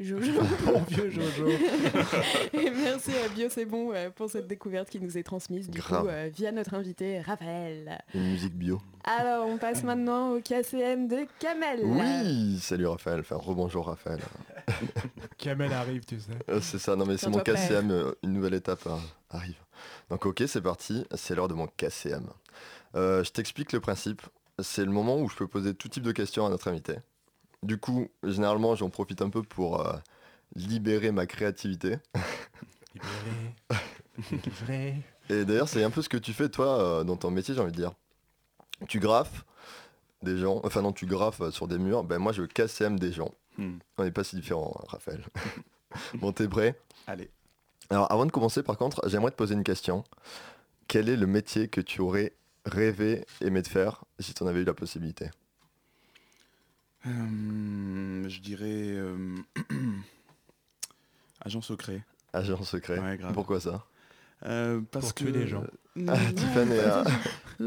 Jojo. Bon vieux Jojo. Et merci à Bio C'est Bon euh, pour cette découverte qui nous est transmise du Grave. coup euh, via notre invité Raphaël. Une musique bio. Alors on passe maintenant au KCM de Kamel. Oui, salut Raphaël, enfin rebonjour Raphaël. Kamel arrive, tu sais. Euh, C'est ça, non mais c'est mon. KCM, euh, une nouvelle étape euh, arrive. Donc ok, c'est parti, c'est l'heure de mon KCM. Euh, je t'explique le principe. C'est le moment où je peux poser tout type de questions à notre invité. Du coup, généralement, j'en profite un peu pour euh, libérer ma créativité. Libéré. Délivré. Et d'ailleurs, c'est un peu ce que tu fais toi euh, dans ton métier, j'ai envie de dire. Tu graffes des gens, enfin non, tu graffes euh, sur des murs. Ben moi, je KCM des gens. Hmm. On n'est pas si différents, hein, Raphaël. bon, t'es prêt? Allez. Alors, avant de commencer, par contre, j'aimerais te poser une question. Quel est le métier que tu aurais rêvé, aimé de faire si tu en avais eu la possibilité? Je dirais euh, agent secret. Agent secret. Ouais, grave. Pourquoi ça? Euh, parce Pour que tuer les gens. Non, Ah, Tiffany, ah.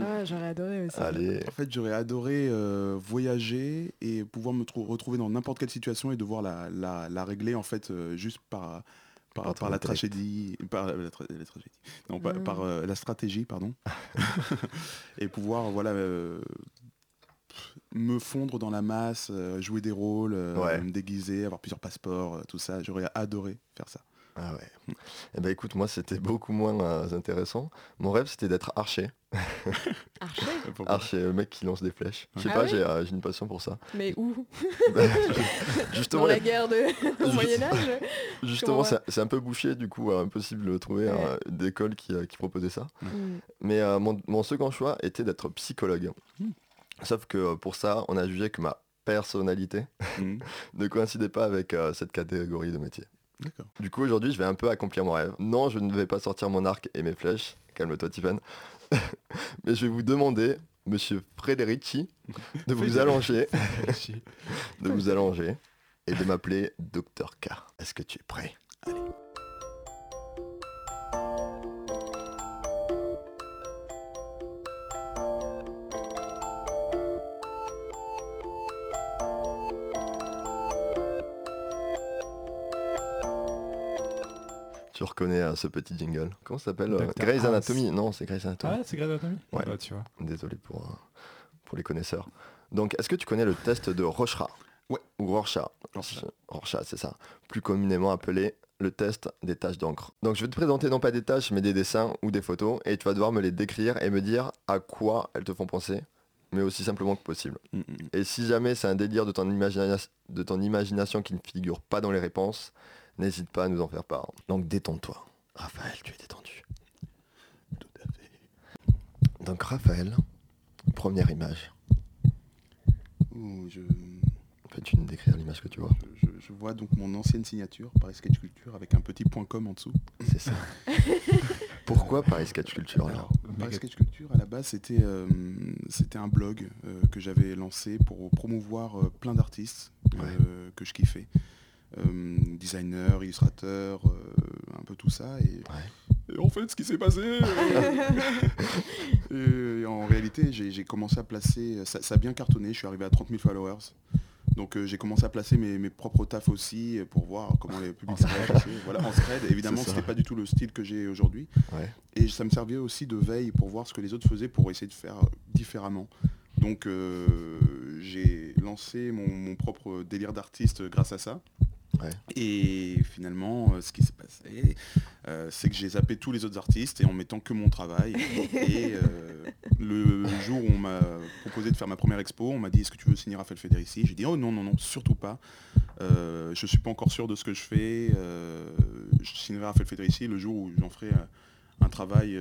Ah, j'aurais adoré aussi. Allez. En fait, j'aurais adoré euh, voyager et pouvoir me trou- retrouver dans n'importe quelle situation et devoir la, la, la régler en fait euh, juste par par, Par ton par la tragédie, par la, tra- la tragédie, non, par, Mm. par, euh, la stratégie, pardon, et pouvoir voilà euh, me fondre dans la masse, euh, jouer des rôles, euh, Ouais. me déguiser, avoir plusieurs passeports, euh, tout ça. J'aurais adoré faire ça. Ah ouais. Eh ben écoute, moi c'était beaucoup moins euh, intéressant. Mon rêve c'était d'être archer. Archer Archer, le mec qui lance des flèches. Je sais Ah pas, ouais j'ai euh, une passion pour ça. Mais où Dans justement, la guerre de... au Moyen-Âge justement c'est un peu bouché, du coup, euh, impossible de trouver Ouais. euh, d'école qui, euh, qui proposait ça. Mm. Mais euh, mon, mon second choix était d'être psychologue. Hmm. Sauf que euh, pour ça, on a jugé que ma personnalité Mhm. ne coïncidait pas avec euh, cette catégorie de métier. D'accord. Du coup, aujourd'hui, je vais un peu accomplir mon rêve. Non, je ne vais pas sortir mon arc et mes flèches. Calme-toi, Tiffen. Mais je vais vous demander, monsieur Frédérici, de vous allonger, de vous allonger et de m'appeler Dr K. Est-ce que tu es prêt? Tu reconnais euh, ce petit jingle Comment ça s'appelle euh. Grey's. Anatomy Non, c'est Grey's Anatomy. Ah, c'est Grey's Anatomy Ouais. Bah, tu vois. Désolé pour, euh, pour les connaisseurs. Donc, est-ce que tu connais le test de Rorschach Ouais. Ou Rorschach Rorschach. C'est ça. Plus communément appelé le test des taches d'encre. Donc, je vais te présenter non pas des taches, mais des dessins ou des photos, et tu vas devoir me les décrire et me dire à quoi elles te font penser, mais aussi simplement que possible. Mm, mm, mm. Et si jamais c'est un délire de ton, de ton imagination qui ne figure pas dans les réponses, n'hésite pas à nous en faire part. Donc, détends-toi. Raphaël, tu es détendu. Tout à fait. Donc, Raphaël, première image. Ouh, je, Peux-tu nous décrire l'image que tu vois? Je, je vois donc mon ancienne signature, Paris Sketch Culture, avec un petit point com en dessous. C'est ça. Pourquoi Paris Sketch Culture alors Paris Sketch Culture, à la base, c'était euh, c'était un blog euh, que j'avais lancé pour promouvoir euh, plein d'artistes euh, que je kiffais. Euh, designers, illustrateurs, euh, un peu tout ça. Et Ouais. en fait ce qui s'est passé. euh, et en réalité, j'ai commencé à placer, ça, ça a bien cartonné, je suis arrivé à 30 000 followers. Donc j'ai commencé à placer mes, mes propres tafs aussi pour voir comment les publics En réagissaient. Voilà, en thread. Évidemment, c'était pas du tout le style que j'ai aujourd'hui. Ouais. Et ça me servait aussi de veille pour voir ce que les autres faisaient pour essayer de faire différemment. Donc j'ai lancé mon, mon propre délire d'artiste grâce à ça. Ouais. Et finalement, euh, ce qui s'est passé, euh, c'est que j'ai zappé tous les autres artistes et en mettant que mon travail. et euh, le jour où on m'a proposé de faire ma première expo, on m'a dit est-ce que tu veux signer Raphaël Federici J'ai dit oh non, non, non, surtout pas. Je suis pas encore sûr de ce que je fais. Je signerai Raphaël Federici le jour où j'en ferai un travail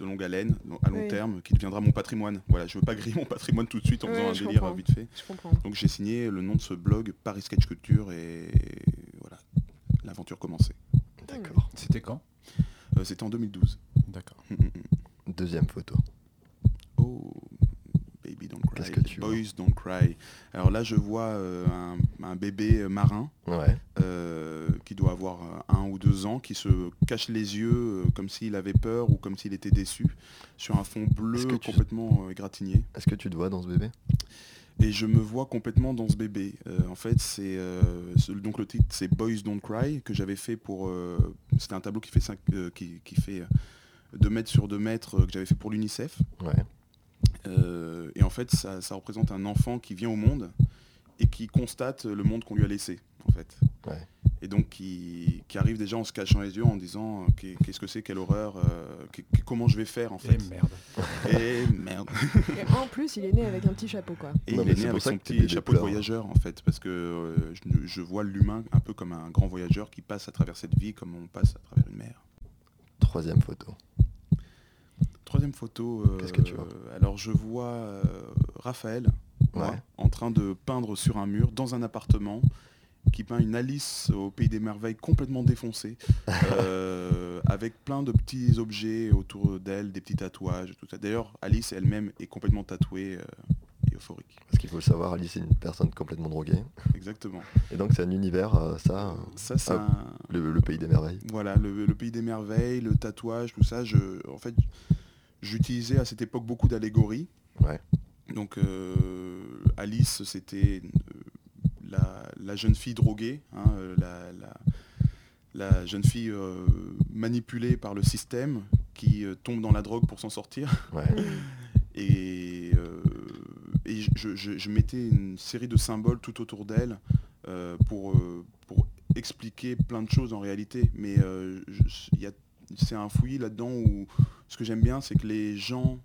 de longue haleine, à long Oui. terme, qui deviendra mon patrimoine. Voilà, je veux pas griller mon patrimoine tout de suite en Oui, faisant un délire comprends. vite fait. Je comprends. Donc j'ai signé le nom de ce blog Paris Sketch Culture et voilà, l'aventure commençait. D'accord. C'était quand? Euh, C'était en 2012. D'accord. Mm, mm, mm. Deuxième photo. Oh, baby don't cry. Que tu Boys don't cry. Alors là, je vois euh, un, un bébé euh, marin Ouais. euh, qui doit avoir un ou deux ans, qui se cache les yeux comme s'il avait peur ou comme s'il était déçu, sur un fond bleu que tu- complètement égratigné. Est-ce que tu te vois dans ce bébé? Et je me vois complètement dans ce bébé. Euh, en fait, c'est euh, ce- donc le titre, c'est Boys Don't Cry que j'avais fait pour. euh, C'était un tableau qui fait 5, qui, qui fait 2 mètres sur 2 mètres que j'avais fait pour l'UNICEF. Ouais. Euh, et en fait, ça, ça représente un enfant qui vient au monde et qui constate le monde qu'on lui a laissé, en fait. Ouais. Et donc qui, qui arrive déjà en se cachant les yeux en disant euh, qu'est- qu'est-ce que c'est, quelle horreur, euh, comment je vais faire en Et fait. merde. Et merde. Et en plus, il est né avec un petit chapeau, quoi. Et Non, il est né avec son petit chapeau de voyageur en fait, parce que euh, je, je vois l'humain un peu comme un grand voyageur qui passe à travers cette vie comme on passe à travers une mer. Troisième photo. Troisième photo. euh, Qu'est-ce que tu vois Alors je vois euh, Raphaël en train de peindre sur un mur dans un appartement qui peint une Alice au pays des merveilles complètement défoncée, euh, avec plein de petits objets autour d'elle, des petits tatouages, tout ça. D'ailleurs, Alice elle-même est complètement tatouée et euphorique. Parce qu'il faut le savoir, Alice est une personne complètement droguée. Exactement. Et donc c'est un univers, ça, Ça, c'est Ah, un- le, le pays des merveilles. Voilà, le, le pays des merveilles, le tatouage, tout ça. Je, en fait, j'utilisais à cette époque beaucoup d'allégories. Ouais. Donc, euh, Alice, c'était euh, la, la jeune fille droguée, hein, euh, la, la- la jeune fille euh, manipulée par le système qui euh, tombe dans la drogue pour s'en sortir. Ouais. Et, euh, et je, je- je mettais une série de symboles tout autour d'elle euh, pour, euh, pour expliquer plein de choses en réalité. Mais euh, je- il y a- c'est un fouillis là-dedans où ce que j'aime bien, c'est que les gens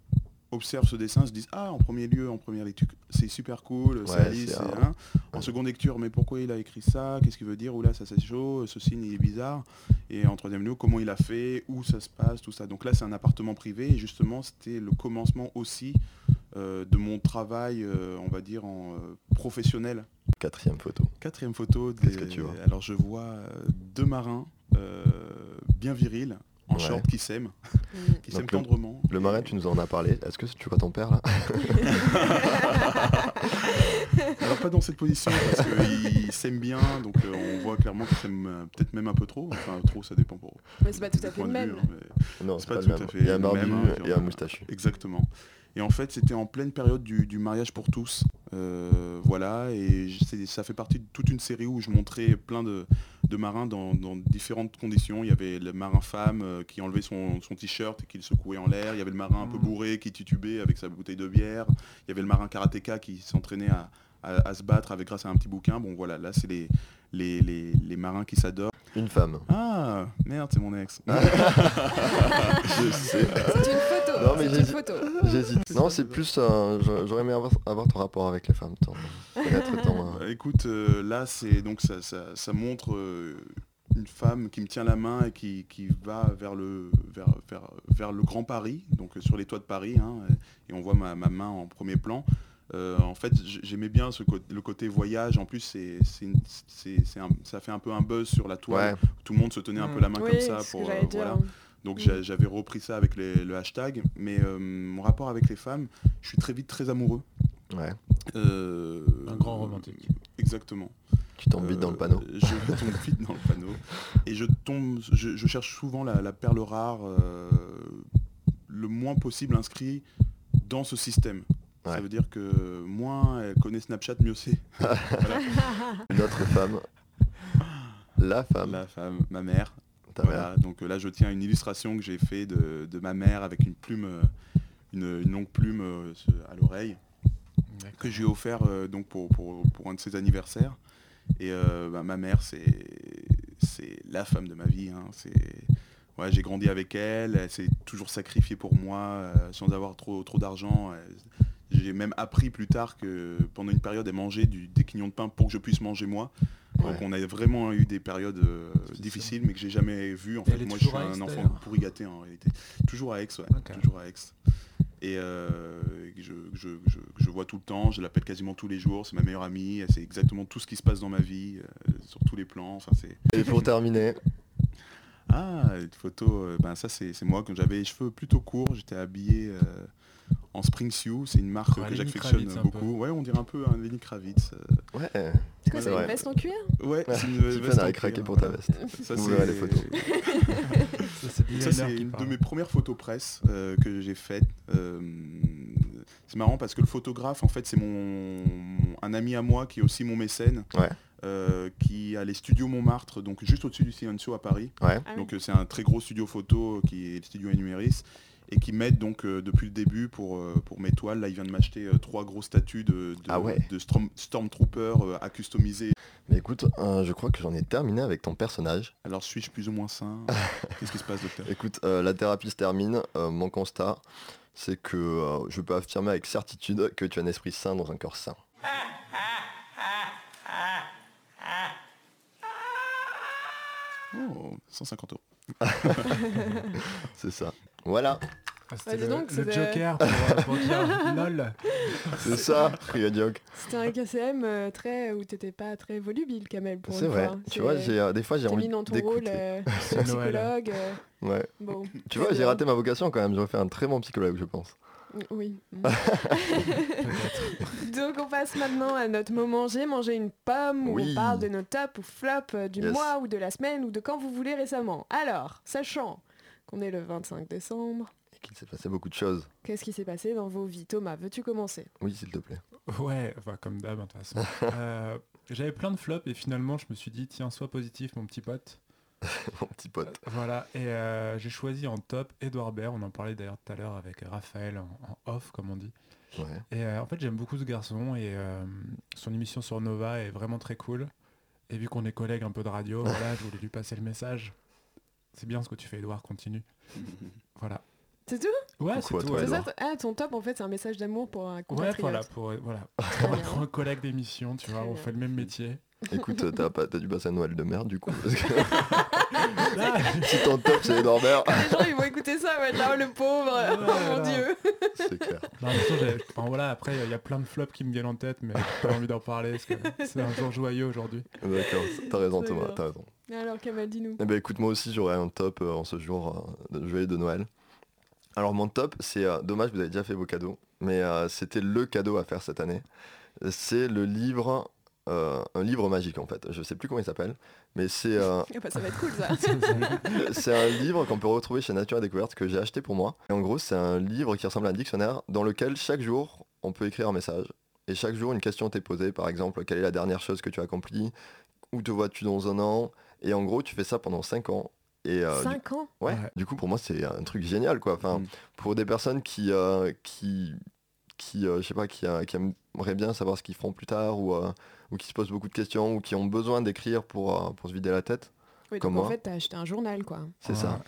observent ce dessin, se disent ah en premier lieu, en première lecture, c'est super cool, Ouais, c'est c'est un- hein. En seconde lecture, mais pourquoi il a écrit ça? Qu'est-ce qu'il veut dire? Ou là, ça c'est chaud, ce signe il est bizarre. Et en troisième lieu, comment il a fait? Où ça se passe? Tout ça. Donc là, c'est un appartement privé. Et justement, c'était le commencement aussi euh, de mon travail, euh, on va dire, en euh, professionnel. Quatrième photo. Quatrième photo. Qu'est-ce des- que tu vois? Alors, je vois deux marins bien virils, en Ouais. short, qui s'aiment, Mm. qui s'aiment le- tendrement. Le Et- marin, tu nous en as parlé. Est-ce que tu vois ton père là Alors pas dans cette position parce qu'ils s'aiment bien, donc euh, on voit clairement qu'ils s'aiment euh, peut-être même un peu trop. Enfin trop, ça dépend pour. Mais c'est pas tout à fait le vue, même. hein, Non, C'est pas pas, tout le à même. fait Il y a un le barbu même, hein, et un moustachu. Exactement. Et en fait, c'était en pleine période du, du mariage pour tous. Euh, voilà, et ça fait partie de toute une série où je montrais plein de, de marins dans, dans différentes conditions. Il y avait le marin femme euh, qui enlevait son, son t-shirt et qui le secouait en l'air. Il y avait le marin un peu bourré qui titubait avec sa bouteille de bière. Il y avait le marin karatéka qui s'entraînait à, à- à se battre avec grâce à un petit bouquin. Bon voilà, là c'est les, les, les- les marins qui s'adorent. Une femme. Ah, merde, c'est mon ex. Je sais. Non, mais j'hésite. Non, c'est plus. euh, j'a- J'aurais aimé avoir, avoir ton rapport avec les femmes. Ton, euh, Bah, écoute, euh, là, c'est donc ça, ça, ça montre euh, une femme qui me tient la main et qui, qui va vers le, vers, vers, vers le Grand Paris, donc euh, sur les toits de Paris, hein, et on voit ma, ma main en premier plan. Euh, en fait, j'aimais bien ce le côté voyage. En plus, c'est, ça fait un peu un buzz sur la toile. Ouais, Tout le monde se tenait un peu la main Oui, comme ça pour euh, voilà. Donc Mm. j'a- j'avais repris ça avec les- le hashtag. Mais euh, mon rapport avec les femmes, je suis très vite très amoureux. ouais. Euh, Un grand romantique. Exactement. Tu tombes vite dans le panneau. Euh, Je tombe vite dans le panneau. Et je tombe, je, je cherche souvent la, la perle rare, euh, le moins possible inscrit dans ce système. Ça veut dire que moins elle connaît Snapchat, mieux c'est. Voilà. Notre femme. La femme. La femme, ma mère. Voilà. Donc euh, là, je tiens une illustration que j'ai fait de, de ma mère avec une plume, euh, une, une longue plume euh, à l'oreille que je lui ai offert donc pour, pour, pour un de ses anniversaires. Et bah, ma mère, c'est c'est la femme de ma vie. hein. C'est ouais, j'ai grandi avec elle. Elle s'est toujours sacrifiée pour moi euh, sans avoir trop trop d'argent. J'ai même appris plus tard que pendant une période, elle mangeait du, des quignons de pain pour que je puisse manger moi. Donc Ouais. on a vraiment eu des périodes euh, difficiles, mais que j'ai jamais vues. En Et fait, moi, je suis un Aix, enfant pourri gâté en réalité. Toujours à Aix, ouais. Toujours à Aix. Et euh, que je, je, je- vois tout le temps, je l'appelle quasiment tous les jours, c'est ma meilleure amie, elle sait exactement tout ce qui se passe dans ma vie, euh, sur tous les plans. Enfin, c'est... Et pour terminer, Ah, une photo, euh, ben ça c'est, c'est moi quand j'avais les cheveux plutôt courts, j'étais habillé euh, en Spring Sioux, c'est une marque Ouais, que j'affectionne beaucoup. Ouais, on dirait un peu un Lenny Kravitz. euh. ouais, C'est quoi, C'est une veste en cuir? Ouais, c'est une veste cuir, craqué pour ta veste. Ça, Vous c'est- verrez les photos. Ça, c'est une de mes premières photos presse euh, que j'ai faites. Euh, c'est marrant parce que le photographe, en fait, c'est mon un ami à moi qui est aussi mon mécène, Ouais. euh, qui a les studios Montmartre, donc juste au-dessus du Silencio à Paris. Ouais. Ah oui. Donc euh, c'est un très gros studio photo qui est le studio Enumeris et qui m'aide donc euh, depuis le début pour, euh, pour mes toiles. Là, il vient de m'acheter euh, trois grosses statues de, de, Ah ouais. de Storm- Stormtrooper à customiser. Mais écoute, je crois que j'en ai terminé avec ton personnage. Alors suis-je plus ou moins sain? Qu'est-ce qui se passe, docteur? Écoute, la thérapie se termine. Mon constat, c'est que je peux affirmer avec certitude que tu as un esprit sain dans un corps sain. Oh, 150 euros. C'est ça. Voilà, Ah, C'était le, donc, Joker pour, euh, pour dire lol. c'est ça. C'était un KCM euh, très où t'étais pas très volubile, Kamel, pour C'est une vrai. fois. Tu vois, j'ai, euh, des fois j'ai envie dans ton rôle euh, psychologue. euh, Ouais. bon, Tu vois, j'ai raté ma vocation quand même. J'aurais fait un très bon psychologue, je pense. oui. Mm. Donc on passe maintenant à notre moment j'ai mangé une pomme où Oui. on parle de nos tops ou flops du Yes. mois ou de la semaine ou de quand vous voulez récemment. Alors, sachant qu'on est le 25 décembre, Et qu'il s'est passé beaucoup de choses. qu'est-ce qui s'est passé dans vos vies? Thomas, veux-tu commencer? Oui, s'il te plaît. Ouais, enfin, comme d'hab, hein, de toute façon. Euh, J'avais plein de flops et finalement, je me suis dit, tiens, sois positif, mon petit pote. Mon petit pote. Voilà, et euh, j'ai choisi en top Edouard Baird, on en parlait d'ailleurs tout à l'heure avec Raphaël en, en off, comme on dit. Ouais. Et euh, en fait, j'aime beaucoup ce garçon et euh, son émission sur Nova est vraiment très cool. Et vu qu'on est collègues un peu de radio, voilà, je voulais lui passer le message. C'est bien ce que tu fais, Edouard, continue. Voilà. C'est tout? Ouais, c'est tout. toi, ouais. Ça Edouard. Ah, ton top en fait c'est un message d'amour pour un Ouais, compatriote. voilà, pour, euh, voilà. Pour un collègue d'émission, tu vois, on fait le même métier. Écoute, euh, t'as, pas, passer un Noël de merde du coup. Parce que si ton top c'est Norbert, Les gens ils vont écouter ça, être là, le pauvre, oh mon dieu. c'est clair. Non, enfin, voilà, après, il y a plein de flops qui me viennent en tête, mais j'ai pas envie d'en parler parce que c'est un jour joyeux aujourd'hui. D'accord, t'as raison Thomas, t'as raison. Alors Kamel, dis-nous. Eh ben écoute, moi aussi j'aurais un top euh, en ce jour euh, de joyeux de Noël. Alors mon top, c'est euh, dommage, vous avez déjà fait vos cadeaux, mais euh, c'était le cadeau à faire cette année. C'est le livre, un livre magique en fait. Je sais plus comment il s'appelle, mais c'est Ah bah, ça va être cool ça. c'est un livre qu'on peut retrouver chez Nature et Découverte que j'ai acheté pour moi. Et en gros, c'est un livre qui ressemble à un dictionnaire dans lequel chaque jour on peut écrire un message. Et chaque jour, une question t'est posée, par exemple, quelle est la dernière chose que tu as accomplie? Où te vois-tu dans un an? Et en gros, tu fais ça pendant 5 ans. Et euh, du 5 ans Ouais, Ouais. du coup pour moi c'est un truc génial quoi. Enfin, Mm. pour des personnes qui euh, qui qui euh, je sais pas qui, qui aimeraient bien savoir ce qu'ils feront plus tard ou ou qui se posent beaucoup de questions ou qui ont besoin d'écrire pour pour se vider la tête. Oui, Comme donc en fait t'as acheté un journal quoi. C'est ça.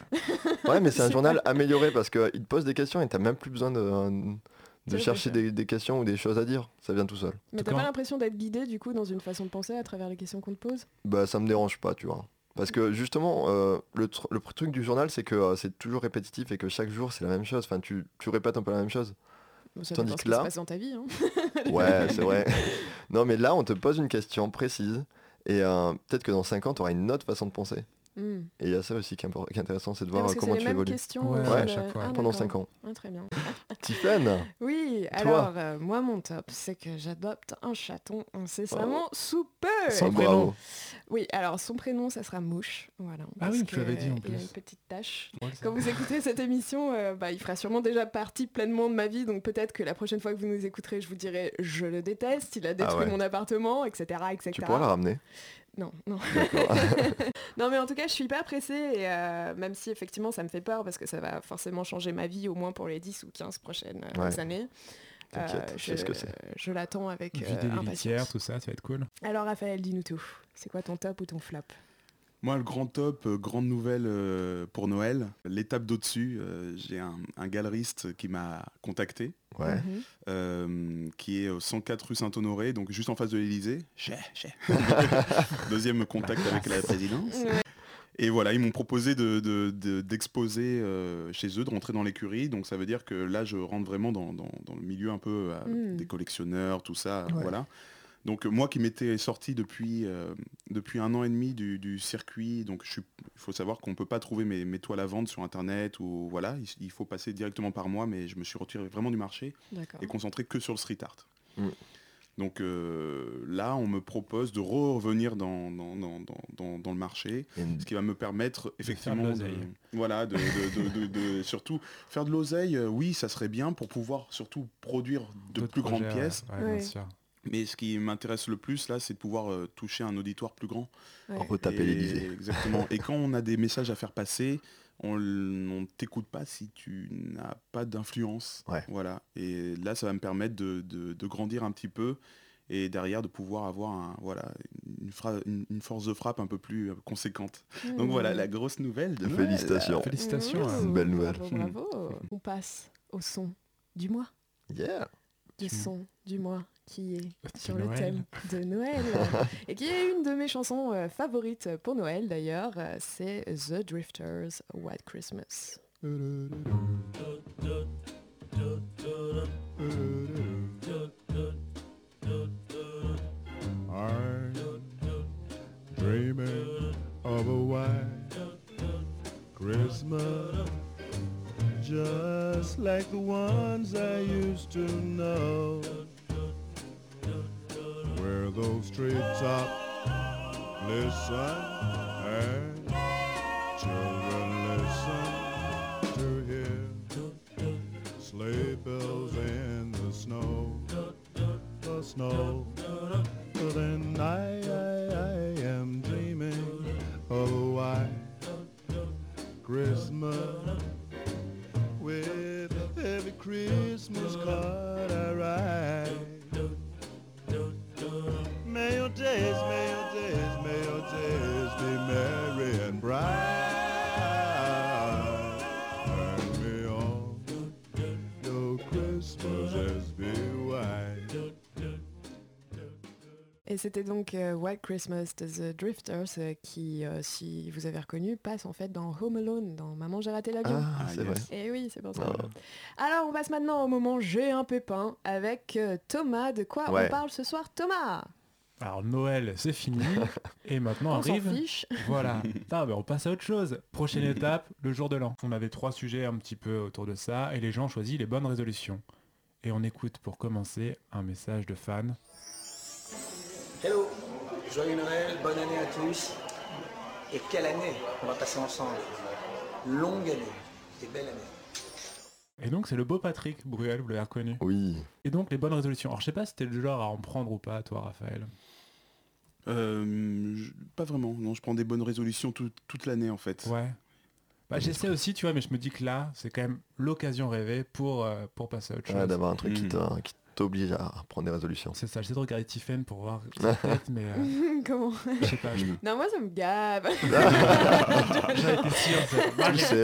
Ouais, mais c'est un journal amélioré parce que il te pose des questions et t'as même plus besoin de de Ça, chercher des, des questions ou des choses à dire. Ça vient tout seul. Mais t'as pas l'impression d'être guidé du coup dans une façon de penser à travers les questions qu'on te pose? Bah ça me dérange pas, tu vois. Parce que justement, euh, le, tr- le truc du journal, c'est que euh, c'est toujours répétitif et que chaque jour c'est la même chose. Enfin, tu, tu répètes un peu la même chose. Bon, Ça Tandis ce que qui là- se passe dans ta vie. Hein. Ouais, c'est vrai. Non, mais là, on te pose une question précise et euh, peut-être que dans 5 ans, tu auras une autre façon de penser. Hmm. Et il y a ça aussi qui est, qui est intéressant, c'est de Ah, voir parce euh, que comment c'est les tu mêmes évolues questions Ouais, ouais, à chaque euh, fois. ah, pendant d'accord. 5 ans. Ah, très bien. Tiffen Oui, alors euh, moi mon top, c'est que j'adopte un chaton incessamment sous peu. Oh, prénom. bravo. Oui, alors son prénom, ça sera Mouche. Voilà. Ah oui, tu l'avais dit en Il a plus. une petite tâche. Ouais, Quand vous écoutez cette émission, euh, bah, il fera sûrement déjà partie pleinement de ma vie, donc peut-être que la prochaine fois que vous nous écouterez, je vous dirai je le déteste, il a détruit Ah ouais. mon appartement, etc. etc. Tu pourras la ramener Non, non. Non, mais en tout cas, je suis pas pressée, et euh, même si effectivement ça me fait peur, parce que ça va forcément changer ma vie, au moins pour les 10 ou 15 prochaines euh, Ouais. années. T'inquiète, je sais ce que c'est. je l'attends avec euh, Vider les litières, impatience. tout ça, ça va être cool. Alors Raphaël, dis-nous tout. C'est quoi ton top ou ton flop? Moi, le grand top, euh, grande nouvelle euh, pour Noël. L'étape d'au-dessus, euh, j'ai un, un galeriste qui m'a contacté, Ouais. Mhm. euh, qui est au 104 rue Saint-Honoré, donc juste en face de l'Elysée. Deuxième contact avec la présidence. Ouais. Et voilà, ils m'ont proposé de- de- de- d'exposer euh, chez eux, de rentrer dans l'écurie. Donc ça veut dire que là, je rentre vraiment dans, dans- dans le milieu un peu euh, Mm. des collectionneurs, tout ça. Ouais. Voilà. Donc euh, moi qui m'étais sorti depuis, euh, depuis un an et demi du, du circuit, donc il faut savoir qu'on ne peut pas trouver mes, mes toiles à vendre sur internet ou voilà, il, il faut passer directement par moi, mais je me suis retiré vraiment du marché D'accord. et concentré que sur le street art. Mm. Donc euh, là, on me propose de revenir dans, dans, dans- dans- le marché, ce qui va me permettre effectivement de de, l'oseille. voilà, de, de- de- de- de- surtout faire de l'oseille. euh, oui, ça serait bien pour pouvoir surtout produire de plus grandes projets, pièces. Ouais, Ouais. bien sûr. Mais ce qui m'intéresse le plus là, c'est de pouvoir euh, toucher un auditoire plus grand. Ouais. Retaper Et- l'Elysée. Exactement. Et quand on a des messages à faire passer, on ne t'écoute pas si tu n'as pas d'influence. Ouais. Voilà. Et là, ça va me permettre de, de- de grandir un petit peu et derrière de pouvoir avoir un, voilà, une, une- une force de frappe un peu plus euh, conséquente. Donc Mhm. voilà, la grosse nouvelle de Noël. Félicitations. Félicitations. Mmh, hein. une belle nouvelle. Bravo, bravo. On passe au son du mois. Yeah Le Du- son du mois qui est sur le thème de Noël et qui est une de mes chansons euh, favorites pour Noël d'ailleurs. euh, C'est The Drifters White Christmas. I'm dreaming of a white Christmas, just like the ones I used to know, those treetops listen and children listen to hear. Sleigh bells in the snow, the snow. Then I, I, I am dreaming. Oh, of a white Christmas with every Christmas Et c'était donc euh, White Christmas de The Drifters euh, qui, euh, si vous avez reconnu, passe en fait dans Home Alone, dans Maman j'ai raté l'avion. Ah, Ah, c'est yes. vrai. Et oui, c'est pour ça. Ah. Alors on passe maintenant au moment J'ai un pépin avec euh, Thomas. De quoi Ouais. on parle ce soir Thomas? Alors Noël, c'est fini. Et maintenant On s'en arrive. fiche. Voilà. Putain, mais on passe à autre chose. Prochaine étape, le jour de l'an. On avait trois sujets un petit peu autour de ça et les gens ont choisi les bonnes résolutions. Et on écoute pour commencer un message de fan. Hello, joyeux Noël, bonne année à tous. Et quelle année on va passer ensemble. Longue année et belle année. Et donc c'est le beau Patrick Bruel, vous l'avez reconnu. Oui. Et donc les bonnes résolutions. Alors je sais pas si t'es le genre à en prendre ou pas, toi Raphaël. Euh, je- pas vraiment. Non, je prends des bonnes résolutions tout- toute l'année en fait. Ouais. Bah j'essaie aussi, tu vois, mais je me dis que là, c'est quand même l'occasion rêvée pour, euh, pour passer à autre chose. Ouais, D'avoir un truc qui Mm. t'a- qui t'oblige à prendre des résolutions. C'est ça, j'essaie de regarder Tiffen pour voir tête, mais euh, Comment je sais pas. je- Non, moi ça me gave. J'avais été sûr.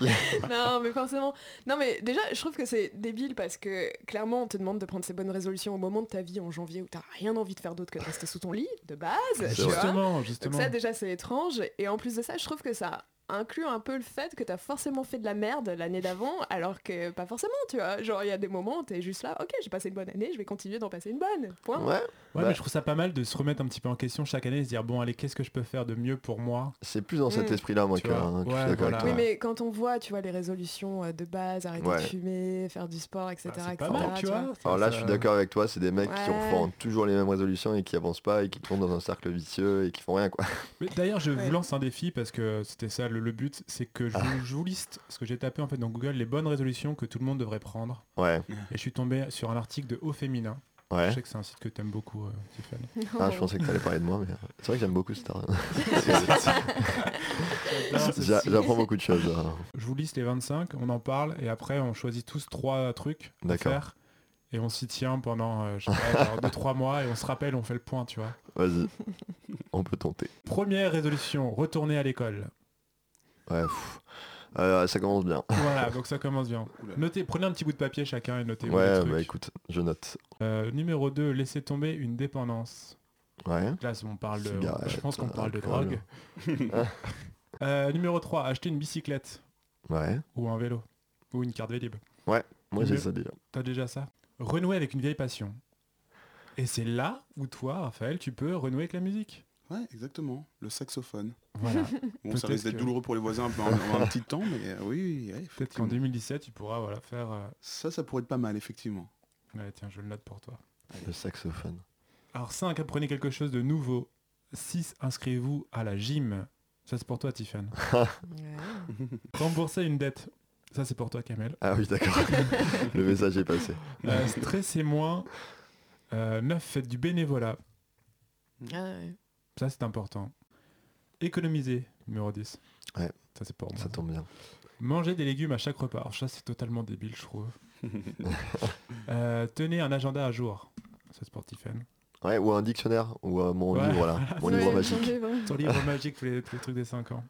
mec. non, mais forcément. Non, mais déjà, je trouve que c'est débile parce que clairement, on te demande de prendre ces bonnes résolutions au moment de ta vie en janvier où t'as rien envie de faire d'autre que de rester sous ton lit, de base. Vois. Justement, Donc justement. ça déjà c'est étrange et en plus de ça je trouve que ça inclut un peu le fait que t'as forcément fait de la merde l'année d'avant, alors que pas forcément, tu vois. Genre, il y a des moments où t'es juste là, ok, j'ai passé une bonne année, je vais continuer d'en passer une bonne. Point. Ouais. Ouais, Bah, mais je trouve ça pas mal de se remettre un petit peu en question chaque année et se dire bon allez qu'est-ce que je peux faire de mieux pour moi? C'est plus dans cet Mm. esprit-là, moi, Tu que, vois. hein, que je Ouais, suis d'accord voilà. avec Oui, mais quand on voit, tu vois, les résolutions euh, de base, arrêter Ouais. de fumer, faire du sport, etc. Bah, c'est etc., pas mal tu vois Alors là, je suis d'accord avec toi, c'est des mecs qui font toujours les mêmes résolutions et qui avancent pas et qui tournent dans un cercle vicieux et qui font rien, quoi. Mais D'ailleurs, je Ouais. vous lance un défi parce que c'était ça le, le but, c'est que je, Ah. vous- je vous liste ce que j'ai tapé en fait dans Google les bonnes résolutions que tout le monde devrait prendre. Ouais, Et je suis tombé sur un article de Haut Féminin. ouais. Je sais que c'est un site que t'aimes beaucoup, euh, Tiffany. Ah, je pensais que t'allais parler de moi, mais euh, c'est vrai que j'aime beaucoup J'a- J'apprends beaucoup de choses. euh. Je vous liste les 25, on en parle et après on choisit tous trois trucs à D'accord. faire et on s'y tient pendant euh, je sais pas, genre deux trois mois et on se rappelle, on fait le point, tu vois. Vas-y, on peut tenter. Première résolution, retourner à l'école. Ouais, pff. Euh, ça commence bien. Voilà, donc ça commence bien. Notez, prenez un petit bout de papier chacun et notez Ouais, bah écoute, je note. Euh, numéro 2, laisser tomber une dépendance. Ouais. Là, on parle de, je pense qu'on parle de drogue. Euh, numéro 3, acheter une bicyclette Ouais. ou un vélo ou une carte Vélib. Moi, j'ai ça déjà. T'as déjà ça? Renouer avec une vieille passion. Et c'est là où toi, Raphaël, tu peux renouer avec la musique. Ouais, exactement. Le saxophone. Voilà. Bon, Peut-être ça risque d'être que- douloureux pour les voisins un, un, un petit temps, mais euh, oui, ouais, Peut-être qu'en 2017, tu pourras voilà, faire... euh, Ça, ça pourrait être pas mal, effectivement. Ouais, tiens, je le note pour toi. Le saxophone. Alors 5, apprenez quelque chose de nouveau. 6, inscrivez-vous à la gym. Ça, c'est pour toi, Tiffany. Rembourser une dette. Ça, c'est pour toi, Kamel. Ah oui, d'accord. Le message est passé. Euh, stressez moins. 9, faites du bénévolat. Ah ouais. Ça, c'est important. Économiser, numéro 10. Ouais. Ça, c'est pour moi. Ça tombe bien. Manger des légumes à chaque repas. Alors, ça, c'est totalement débile, je trouve. Euh, tenez un agenda à jour. Ça, c'est pour Tiffany. Ouais, ou un dictionnaire, ou euh, mon Ouais. livre, là. Mon livre magique. livre. Ton livre magique, tous les, tous les trucs des 5 ans.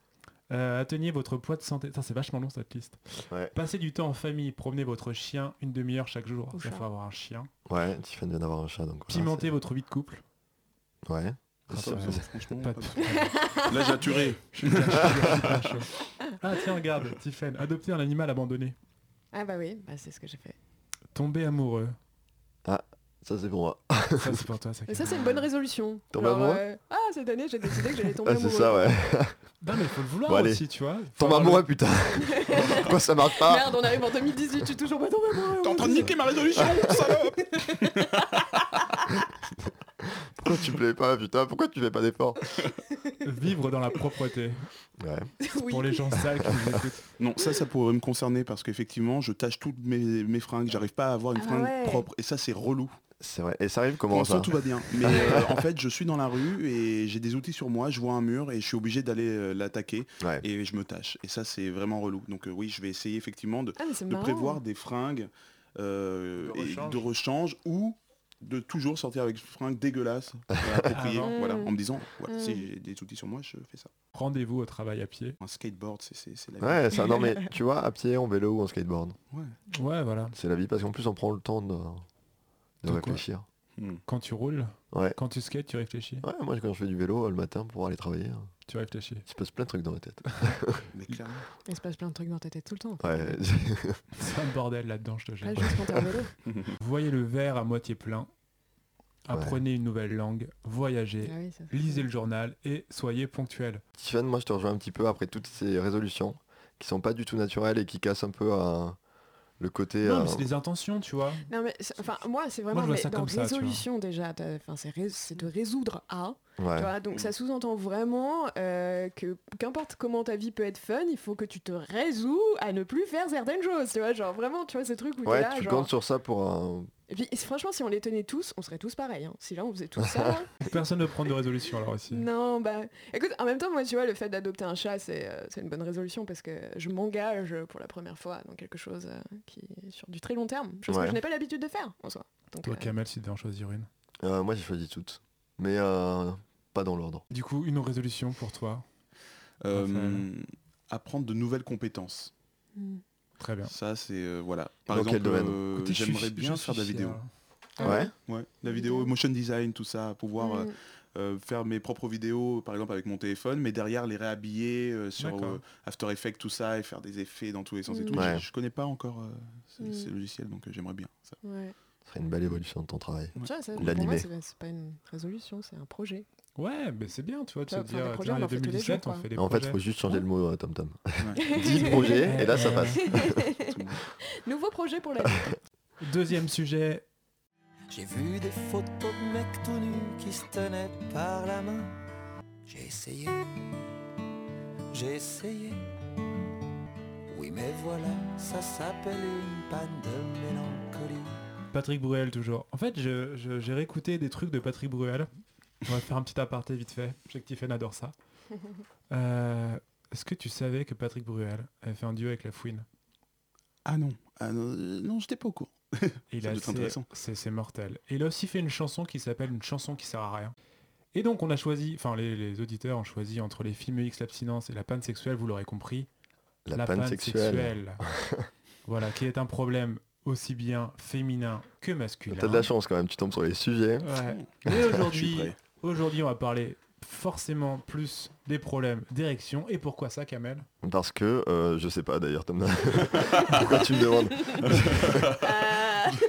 Euh, atteignez votre poids de santé. Ça, c'est vachement long, cette liste. Ouais. Passez du temps en famille. Promenez votre chien une demi-heure chaque jour. Ou Il faut avoir un chien. Ouais, Tiffany vient d'avoir un chat, donc. voilà, Pimenter votre vie de couple. Ouais. Ah, Ça, ça, ça, ça, franchement, Pas pas de- mal. Là, j'ai. Ah tiens, regarde, Tiffen, adopter un animal abandonné. Ah bah oui, bah, c'est ce que j'ai fait. Tomber amoureux. Ça, c'est pour moi. Ça c'est pour toi, ça. Et ça, c'est une bonne résolution. Tomber Genre, amoureux euh, Ah, cette année, j'ai décidé que j'allais tomber Ah, c'est amoureux. ça, ouais. Non mais il faut le vouloir Bon, aussi, tu vois. Faut Tombe avoir le- amoureux, putain. Pourquoi ça marche pas Merde, on arrive en 2018, je suis toujours pas tombé amoureux. T'es en train de niquer ma résolution, salope Pourquoi tu plais pas, putain Pourquoi tu fais pas d'efforts Vivre dans la propreté. Ouais. Oui. Pour les gens sales qui nous écoutent. Non, ça, ça pourrait me concerner parce qu'effectivement, je tâche toutes mes, mes fringues, j'arrive pas à avoir une Ah fringue ouais. propre. Et ça, c'est relou. C'est vrai. Et ça arrive Pour comment l'instant, ça tout va bien. Mais euh, en fait, je suis dans la rue et j'ai des outils sur moi, je vois un mur et je suis obligé d'aller euh, l'attaquer Ouais. et je me tâche. Et ça, c'est vraiment relou. Donc euh, oui, je vais essayer effectivement de, Ah, de prévoir des fringues euh, De et rechange. de rechange ou de toujours sortir avec fringues dégueulasses euh, appropriées. Ah voilà, Mm. en me disant, voilà, Mm. si j'ai des outils sur moi, je fais ça. Rendez-vous au travail à pied. Un skateboard, c'est- la vie. Ouais, ça, non mais tu vois, à pied, en vélo ou en skateboard, Ouais. Ouais, voilà. c'est la vie parce qu'en plus on prend le temps de, de quoi réfléchir. Mm. Quand tu roules, Ouais. quand tu skates, tu réfléchis. Ouais, moi quand je fais du vélo le matin pour aller travailler, euh, Tu réfléchis. il se passe plein de trucs dans la tête. Mais clairement. Il se passe plein de trucs dans ta tête tout le temps. Ouais. C'est un bordel là-dedans, je te jure. Vélo. Voyez le verre à moitié plein. Apprenez une nouvelle langue. Voyagez. Ah oui, Lisez le journal et soyez ponctuel. Tiffany, moi je te rejoins un petit peu après toutes ces résolutions qui sont pas du tout naturelles et qui cassent un peu euh, le côté. Non, euh, mais c'est des intentions, tu vois. Non mais enfin moi c'est vraiment mais dans ça, résolution déjà enfin c'est c'est de résoudre à ouais. tu vois donc ça sous-entend vraiment euh, que qu'importe comment ta vie peut être fun il faut que tu te résous à ne plus faire certaines choses tu vois genre vraiment tu vois ces trucs où Ouais, là tu genre comptes sur ça pour un. Et puis franchement si on les tenait tous on serait tous pareils hein. si là on faisait tout ça Personne ne prend de résolution alors ici. non bah écoute en même temps moi tu vois le fait d'adopter un chat c'est euh, c'est une bonne résolution parce que je m'engage pour la première fois dans quelque chose euh, qui est sur du très long terme chose Ouais. que je n'ai pas l'habitude de faire en soi donc Toi, euh, Kamel, si tu devais en choisir une. Euh, moi j'ai choisi toutes, mais euh, pas dans l'ordre. Du coup, une résolution pour toi. Euh, apprendre de nouvelles compétences. hmm. Très bien. Ça, c'est euh, voilà. Par Dans exemple, euh, j'aimerais bien suis faire de la vidéo. Ah ouais. Ouais, la vidéo, motion design, tout ça, pouvoir euh, Hmm. euh, faire mes propres vidéos, par exemple avec mon téléphone, mais derrière les réhabiller euh, sur euh, After Effects, tout ça, et faire des effets dans tous les sens et Mm. tout. Ouais. Je, je connais pas encore euh, ces, Mm. ces logiciels, donc euh, j'aimerais bien ça. Ouais. Ce serait une belle évolution de ton travail. Pas- c'est pas une résolution, c'est un projet. Ouais, mais c'est bien, tu vois, de se dire, projets, tiens, il y en a fait tous les 2017, jours, on fait des En fait, il faut juste changer le mot euh, Tom Tom. Ouais. 10 projets, et là ça passe. Nouveau projet pour la vie. Deuxième sujet, J'ai vu des photos de mecs tout nus qui se tenaient par la main. J'ai essayé, j'ai essayé. Oui, mais voilà, ça s'appelle une panne de mélancolie. Patrick Bruel toujours. En fait, je- je- j'ai réécouté des trucs de Patrick Bruel. On va faire un petit aparté vite fait. Je sais que Tiffen adore ça. Euh, Est-ce que tu savais que Patrick Bruel avait fait un duo avec La Fouine? Ah non, ah non, euh, non j'étais pas au courant. C'est- intéressant. C'est c'est mortel. Et il a aussi fait une chanson qui s'appelle Une chanson qui sert à rien. Et donc on a choisi, enfin les, les auditeurs ont choisi entre les films X, l'abstinence et la panne sexuelle, vous l'aurez compris. La, panne, sexuelle. voilà, qui est un problème aussi bien féminin que masculin. T'as de la chance quand même, tu tombes sur les sujets. Ouais. Suis aujourd'hui. Aujourd'hui, on va parler forcément plus des problèmes d'érection. Et pourquoi ça, Kamel? Parce que, euh, je sais pas d'ailleurs Tom. Pourquoi tu me demandes? Ah,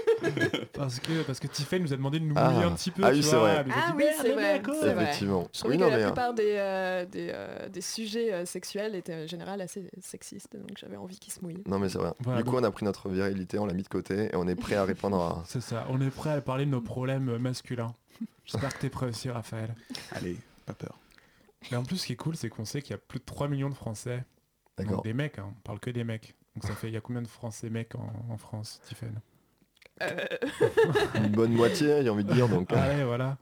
Parce que parce que Tiffany nous a demandé de nous Ah. mouiller un petit peu. Ah tu oui, c'est vois. vrai. Ah dit, oui, c'est vrai, oh. c'est vrai. Effectivement. Je trouvais Oui, que non, la mais, euh, plupart des, euh, des, euh, des sujets euh, sexuels étaient en général assez sexistes, donc j'avais envie qu'ils se mouillent. Non mais c'est vrai. Voilà, du coup donc- on a pris notre virilité, on l'a mis de côté et on est prêt à répondre à... C'est ça, on est prêt à parler de nos problèmes euh, masculins. J'espère que t'es prêt aussi, Raphaël. Allez, pas peur. Et en plus, ce qui est cool, c'est qu'on sait qu'il y a plus de 3 millions de Français. Donc D'accord. des mecs, hein, on parle que des mecs. Donc ça fait, il y a combien de Français mecs en, en France, Tiffen Euh, Une bonne moitié, j'ai envie de dire, donc euh, Ah ouais, voilà.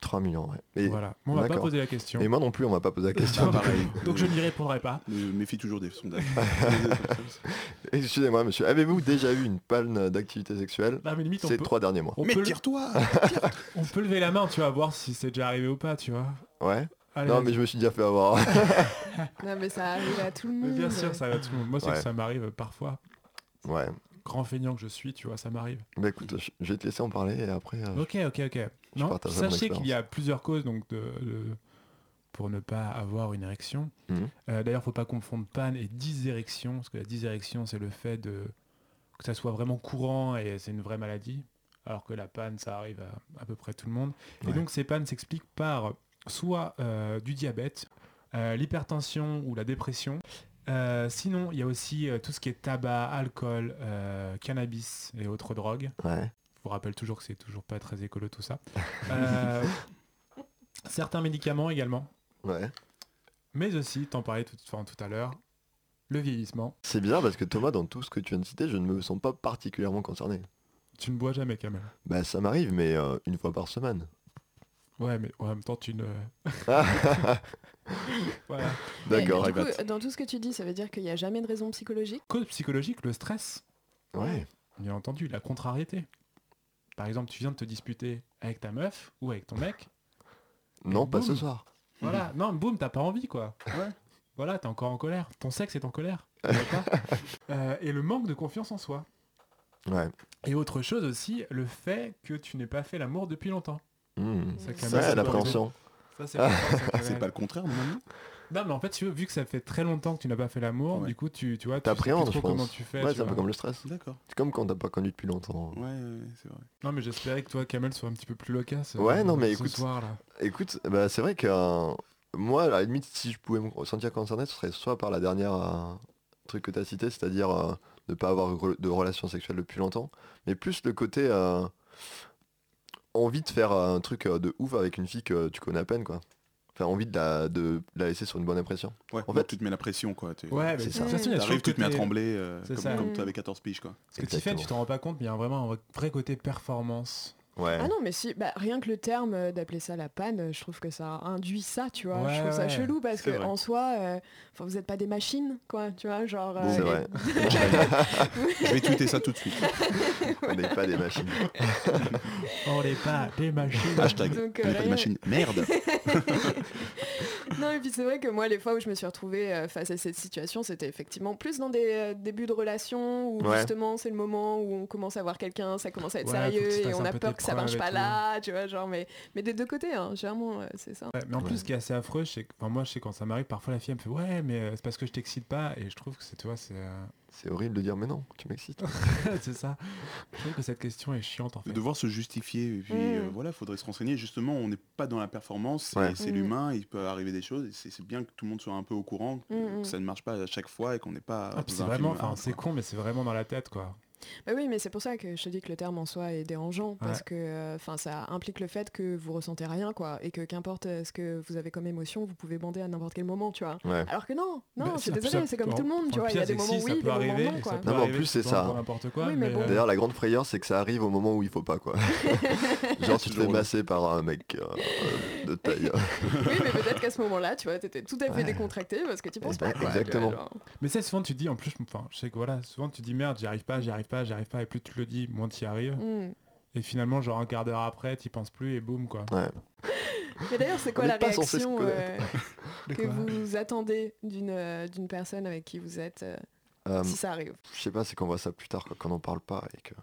3 millions. Ouais. Et, voilà. On pas d'accord. poser la question. et moi non plus, on m'a pas posé la question. Donc je n'y répondrai pas. Je méfie toujours des sondages. Excusez-moi monsieur, avez-vous déjà eu une panne d'activité sexuelle mais limite, on ces peut, trois derniers mois on, Mais tire-toi on peut lever la main, tu vas voir si c'est déjà arrivé ou pas, tu vois. Ouais Allez, Non mais je me suis déjà fait avoir. non mais ça arrive à tout le Mais monde. bien sûr, ça va tout le monde. Moi, c'est Ouais. que ça m'arrive parfois. ouais. Grand feignant que je suis, tu vois, ça m'arrive. Bah écoute, je je vais te laisser en parler et après... euh, Ok, ok, ok. Non, sachez qu'il y a plusieurs causes donc de, de- pour ne pas avoir une érection. Mhm. Euh, D'ailleurs, faut pas confondre panne et dysérection, parce que la dysérection, c'est le fait de que ça soit vraiment courant et c'est une vraie maladie, alors que la panne, ça arrive à à peu près tout le monde. Et donc, ces pannes s'expliquent par soit euh, du diabète, euh, l'hypertension ou la dépression. Euh, sinon, il y a aussi tout ce qui est tabac, alcool, cannabis et autres drogues. Ouais. Je vous rappelle toujours que c'est toujours pas très écolo tout ça. Euh, certains médicaments également, Ouais. mais aussi, t'en parlais tout, enfin, tout à l'heure, le vieillissement. C'est bizarre parce que Thomas, dans tout ce que tu viens de citer, je ne me sens pas particulièrement concerné. Tu ne bois jamais, Kamel. Bah ça m'arrive, mais euh, une fois par semaine. Ouais, mais en même temps, tu ne. voilà. D'accord. du coup, dans tout ce que tu dis, ça veut dire qu'il n'y a jamais de raison psychologique? Cause psychologique, le stress, Ouais. bien entendu, la contrariété. Par exemple, tu viens de te disputer avec ta meuf ou avec ton mec. Non, pas ce soir. Voilà, non, boum, t'as pas envie quoi. Ouais. Voilà, t'es encore en colère. Ton sexe est en colère. pas Euh, et le manque de confiance en soi. Ouais. Et autre chose aussi, le fait que tu n'aies pas fait l'amour depuis longtemps. Hmm. Ça, ça l'appréhension. Ça, c'est l'appréhension, C'est Kamel. pas le contraire, mon ami Non, mais en fait, tu veux, vu que ça fait très longtemps que tu n'as pas fait l'amour, Ouais. du coup, tu, tu vois, tu sais plus trop pense. comment tu fais. Ouais, c'est un peu comme le stress. D'accord. C'est comme quand t'as pas connu depuis longtemps. Ouais, ouais, c'est vrai. Non, mais j'espérais que toi, Kamel, soit un petit peu plus loquace. euh, Ouais, non, mais ce écoute, soir, là. Écoute, bah, c'est vrai que euh, moi, à la limite, si je pouvais me sentir concerné, ce serait soit par la dernière euh, truc que tu as cité, c'est-à-dire euh, ne pas avoir de relations sexuelles depuis longtemps, mais plus le côté euh, envie de faire un truc de ouf avec une fille que tu connais à peine, quoi. Enfin, envie de la, de la laisser sur une bonne impression. Ouais, En en fait- tu te mets la pression, quoi. Tu Ouais, mais c'est ça. T'arrives, tu te mets à trembler, euh, comme, comme toi avec 14 piges, quoi. Parce que Tiffen, tu t'en rends pas compte, mais il y a vraiment un vrai côté performance. Ouais. Ah non, mais si, bah, rien que le terme euh, d'appeler ça la panne, euh, je trouve que ça induit ça, tu vois. Ouais, je trouve ça chelou parce que vrai. en soi, euh, vous n'êtes pas des machines, quoi, tu vois, genre. Euh, c'est vrai. Je vais tweeter ça tout de suite. On n'est pas des machines. On n'est pas des machines. Hashtag. Donc, on euh, est pas des machines. Merde Non, et puis c'est vrai que moi, les fois où je me suis retrouvée face à cette situation, c'était effectivement plus dans des euh, débuts de relation où Ouais. justement c'est le moment où on commence à voir quelqu'un, ça commence à être Ouais, sérieux et on a peu peur que ça marche pas là, tu vois, genre, mais, mais des deux côtés, hein, généralement, euh, c'est ça. Ouais, mais en plus, ce qui est assez affreux, c'est que enfin, moi, je sais quand ça m'arrive, parfois la fille elle me fait ouais, mais euh, c'est parce que je t'excite pas, et je trouve que c'est toi, c'est euh, C'est horrible de dire mais non, tu m'excites. c'est ça. Je trouve que cette question est chiante en fait. De devoir se justifier. Et puis Mm. euh, voilà, faudrait se renseigner. Justement, on n'est pas dans la performance, c'est Ouais. c'est Mm. l'humain, il peut arriver des choses. et C'est c'est bien que tout le monde soit un peu au courant, que, Mm, que ça ne marche pas à chaque fois et qu'on n'est pas. Ah, c'est vraiment, film enfin, hard, c'est con, mais c'est vraiment dans la tête quoi. Bah oui, mais c'est pour ça que je te dis que le terme en soi est dérangeant, parce que euh, enfin ça implique le fait que vous ressentez rien, quoi, et que qu'importe euh, ce que vous avez comme émotion, vous pouvez bander à n'importe quel moment, tu vois. Ouais. Alors que non, non, Bah, je suis ça- désolée, ça- c'est comme tout le monde, tu vois, il y a des c'est moments si, oui, des moments non, quoi. Non, mais en plus, c'est ça. pour n'importe quoi. Oui, mais mais, bon. euh, D'ailleurs, la grande frayeur, c'est que ça arrive au moment où il faut pas quoi. Genre tu te fais masser par un mec euh, de taille. Oui, mais peut-être qu'à ce moment-là, tu vois, t'étais tout à fait décontracté parce que tu penses Eh pas. ben, exactement. Mais ça, souvent, tu dis, en plus, enfin, je sais que voilà, souvent, tu dis, merde, j'y arrive pas, j'y arrive pas, j'y arrive pas, et plus tu le dis, moins tu y arrives. Mm. Et finalement, genre un quart d'heure après, tu penses plus, et boum, quoi. Ouais. Mais d'ailleurs, c'est quoi On la réaction euh, que vous attendez d'une euh, d'une personne avec qui vous êtes euh, Euh, si ça arrive? je sais pas, c'est qu'on voit ça plus tard quoi, quand on parle pas et que.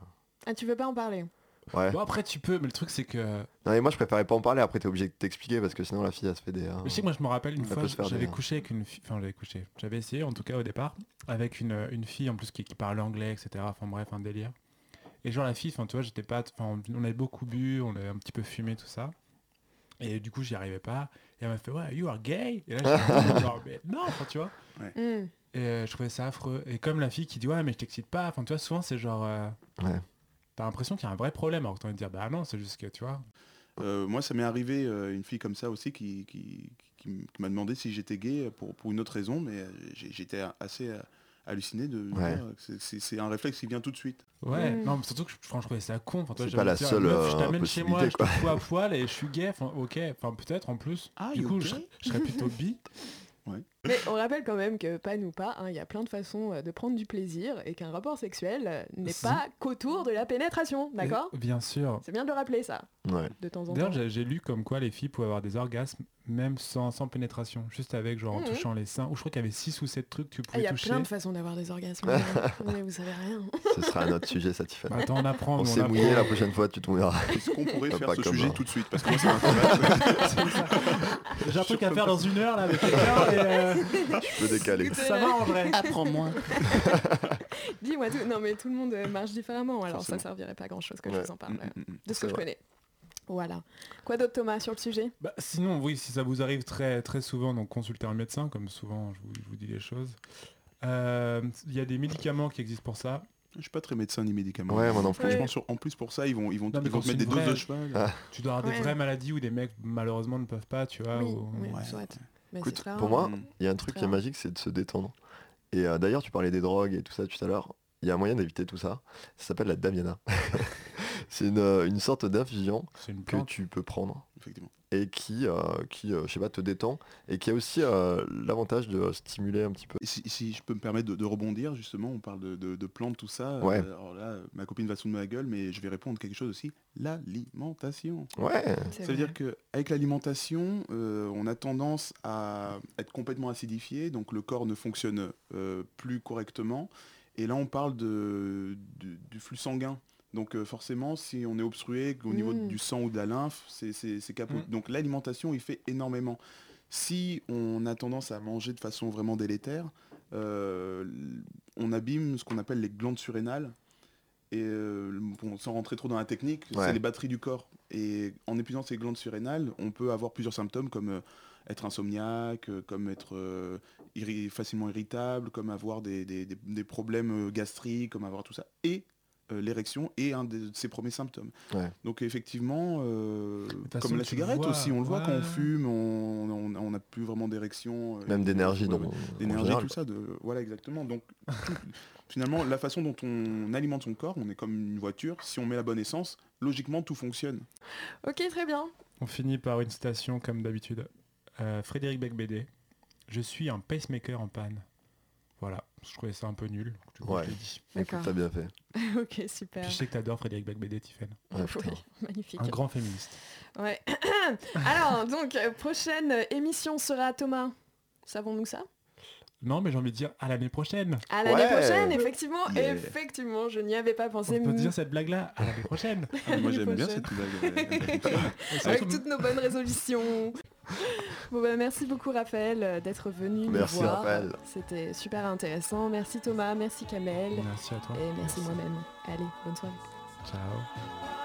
Ah, tu veux pas en parler? Ouais. Bon, après, tu peux, mais le truc, c'est que. Non mais moi je préférais pas en parler, après t'es obligé de t'expliquer parce que sinon la fille elle se fait des. euh, Je sais que moi, je me rappelle une fois, j'avais des- couché avec une fille, enfin, j'avais couché, j'avais essayé, en tout cas, au départ, avec une, une fille, en plus, qui, qui parle anglais, etc. Enfin, bref, un délire. Et genre, la fille, enfin, tu vois, j'étais pas. Enfin, on avait beaucoup bu, on avait un petit peu fumé, tout ça. Et du coup, j'y arrivais pas. Et elle m'a fait, ouais, you are gay? Et là, j'étais genre, mais non, enfin, tu vois. Mm. Et euh, je trouvais ça affreux. Et comme la fille qui dit ouais mais je t'excite pas, enfin tu vois souvent c'est genre euh, Ouais. T'as l'impression qu'il y a un vrai problème alors que t'as envie de dire bah non c'est juste que tu vois. Euh, moi, ça m'est arrivé euh, une fille comme ça aussi qui, qui, qui m- qui m'a demandé si j'étais gay pour, pour une autre raison, mais euh, j'étais assez halluciné de me Ouais. c'est- c'est c'est un réflexe qui vient tout de suite. Ouais, Mm. non mais surtout que franchement, je trouvais ça con. Enfin, toi, C'est pas la dire, seule, meuf, je t'amène chez moi, je te fous à poil et je suis gay. Enfin ok, enfin peut-être en plus. Ah, du coup gay je, serais- je serais plutôt bi. Mais on rappelle quand même que pan ou pas, hein, il y a plein de façons euh, de prendre du plaisir et qu'un rapport sexuel euh, n'est Si. pas qu'autour de la pénétration, d'accord? Bien sûr. C'est bien de le rappeler ça, Ouais. de temps en D'ailleurs temps. j'ai j'ai lu comme quoi les filles pouvaient avoir des orgasmes même sans, sans pénétration, juste avec genre en Mhm. touchant les seins. Ou je crois qu'il y avait 6 ou 7 trucs que tu Ah, Il pouvais y a toucher. plein de façons d'avoir des orgasmes. mais vous savez rien. Ce sera un autre sujet ça Tiffany. Attends on apprend. On on s'est mouillé la prochaine fois tu te mouilleras. Est-ce qu'on pourrait Pas faire ce comme sujet un- tout de suite? Parce que moi, ça m'intéresse. J'ai un truc à faire dans une heure là avec quelqu'un et euh, Tu peux décaler. ça m'arrangerait. Apprends-moi. Dis-moi tout. Non, mais tout le monde euh, marche différemment, alors Forcément. ça servirait pas à grand chose que je vous en parle euh, Mm, mm, mm. de ce que je vrai. connais. Voilà. Quoi d'autre, Thomas, sur le sujet? Bah, sinon, oui, si ça vous arrive très, très souvent, donc consultez un médecin, comme souvent je vous, je vous dis les choses. Euh, Il y a des médicaments qui existent pour ça. Je suis pas très médecin ni médicament. Ouais, moi non plus. Ouais. Franchement, sur- en plus pour ça, ils vont, ils vont, Non, mais ils vont quand te mettre des doses de cheval. Ah. Tu dois avoir Ouais. des vraies maladies où des mecs malheureusement ne peuvent pas, tu vois. Oui, ou- oui, Ouais. Mais Écoute, pour moi, il y a un truc qui est magique, c'est de se détendre. Et euh, d'ailleurs, tu parlais des drogues et tout ça tout à l'heure. Il y a un moyen d'éviter tout ça. Ça s'appelle la Damiana. c'est une, euh, une sorte d'infusion que tu peux prendre Effectivement. et qui, euh, qui euh, je sais pas, te détend et qui a aussi euh, l'avantage de stimuler un petit peu. Et si, si je peux me permettre de, de rebondir, justement, on parle de, de- de plantes, tout ça. Ouais. Euh, alors là, ma copine va sous ma gueule, mais je vais répondre quelque chose aussi. L'alimentation. Ouais, Ça veut dire qu'avec l'alimentation, euh, on a tendance à être complètement acidifié, donc le corps ne fonctionne euh, plus correctement. Et là, on parle de, du, du flux sanguin. Donc euh, forcément, si on est obstrué au niveau Mm. du sang ou de la lymphe, c'est c'est- c'est capot. Mm. Donc l'alimentation, il fait énormément. Si on a tendance à manger de façon vraiment délétère, euh, on abîme ce qu'on appelle les glandes surrénales. Et euh, bon, sans rentrer trop dans la technique, Ouais. c'est les batteries du corps. Et en épuisant ces glandes surrénales, on peut avoir plusieurs symptômes comme euh, être insomniaque, comme être euh, irri- facilement irritable, comme avoir des, des- des- des problèmes gastriques, comme avoir tout ça. Et l'érection est un de ses premiers symptômes. Ouais. Donc effectivement, euh, comme la cigarette vois, aussi, on le voit quand on fume, on on n'a plus vraiment d'érection. euh, même d'énergie. en d'énergie, tout ça. De... Voilà, exactement. Donc, finalement, la façon dont on alimente son corps, on est comme une voiture. Si on met la bonne essence, logiquement, tout fonctionne. Ok, très bien. On finit par une citation comme d'habitude. Euh, Frédéric Becbédé. Je suis un pacemaker en panne. Voilà, je trouvais ça un peu nul. Du coup, Ouais. je l'ai dit. D'accord. T'as bien fait. ok, super. Puis je sais que t'adores Frédéric Becbédé, Tiffen. Ouais, Oui, magnifique. Un grand féministe. Ouais. Alors, donc, euh, prochaine émission sera Thomas. Savons-nous ça? Non, mais j'ai envie de dire à l'année prochaine. À l'année Ouais. prochaine, effectivement, Yeah. effectivement, je n'y avais pas pensé. On peut dire cette blague-là à l'année prochaine. Ah, moi j'aime bien cette blague. Avec toutes nos bonnes résolutions. Bon bah, merci beaucoup Raphaël euh, d'être venu Merci, nous voir. Raphaël. C'était super intéressant. Merci Thomas, merci Kamel Merci à toi. et merci moi-même. Allez, bonne soirée. Ciao.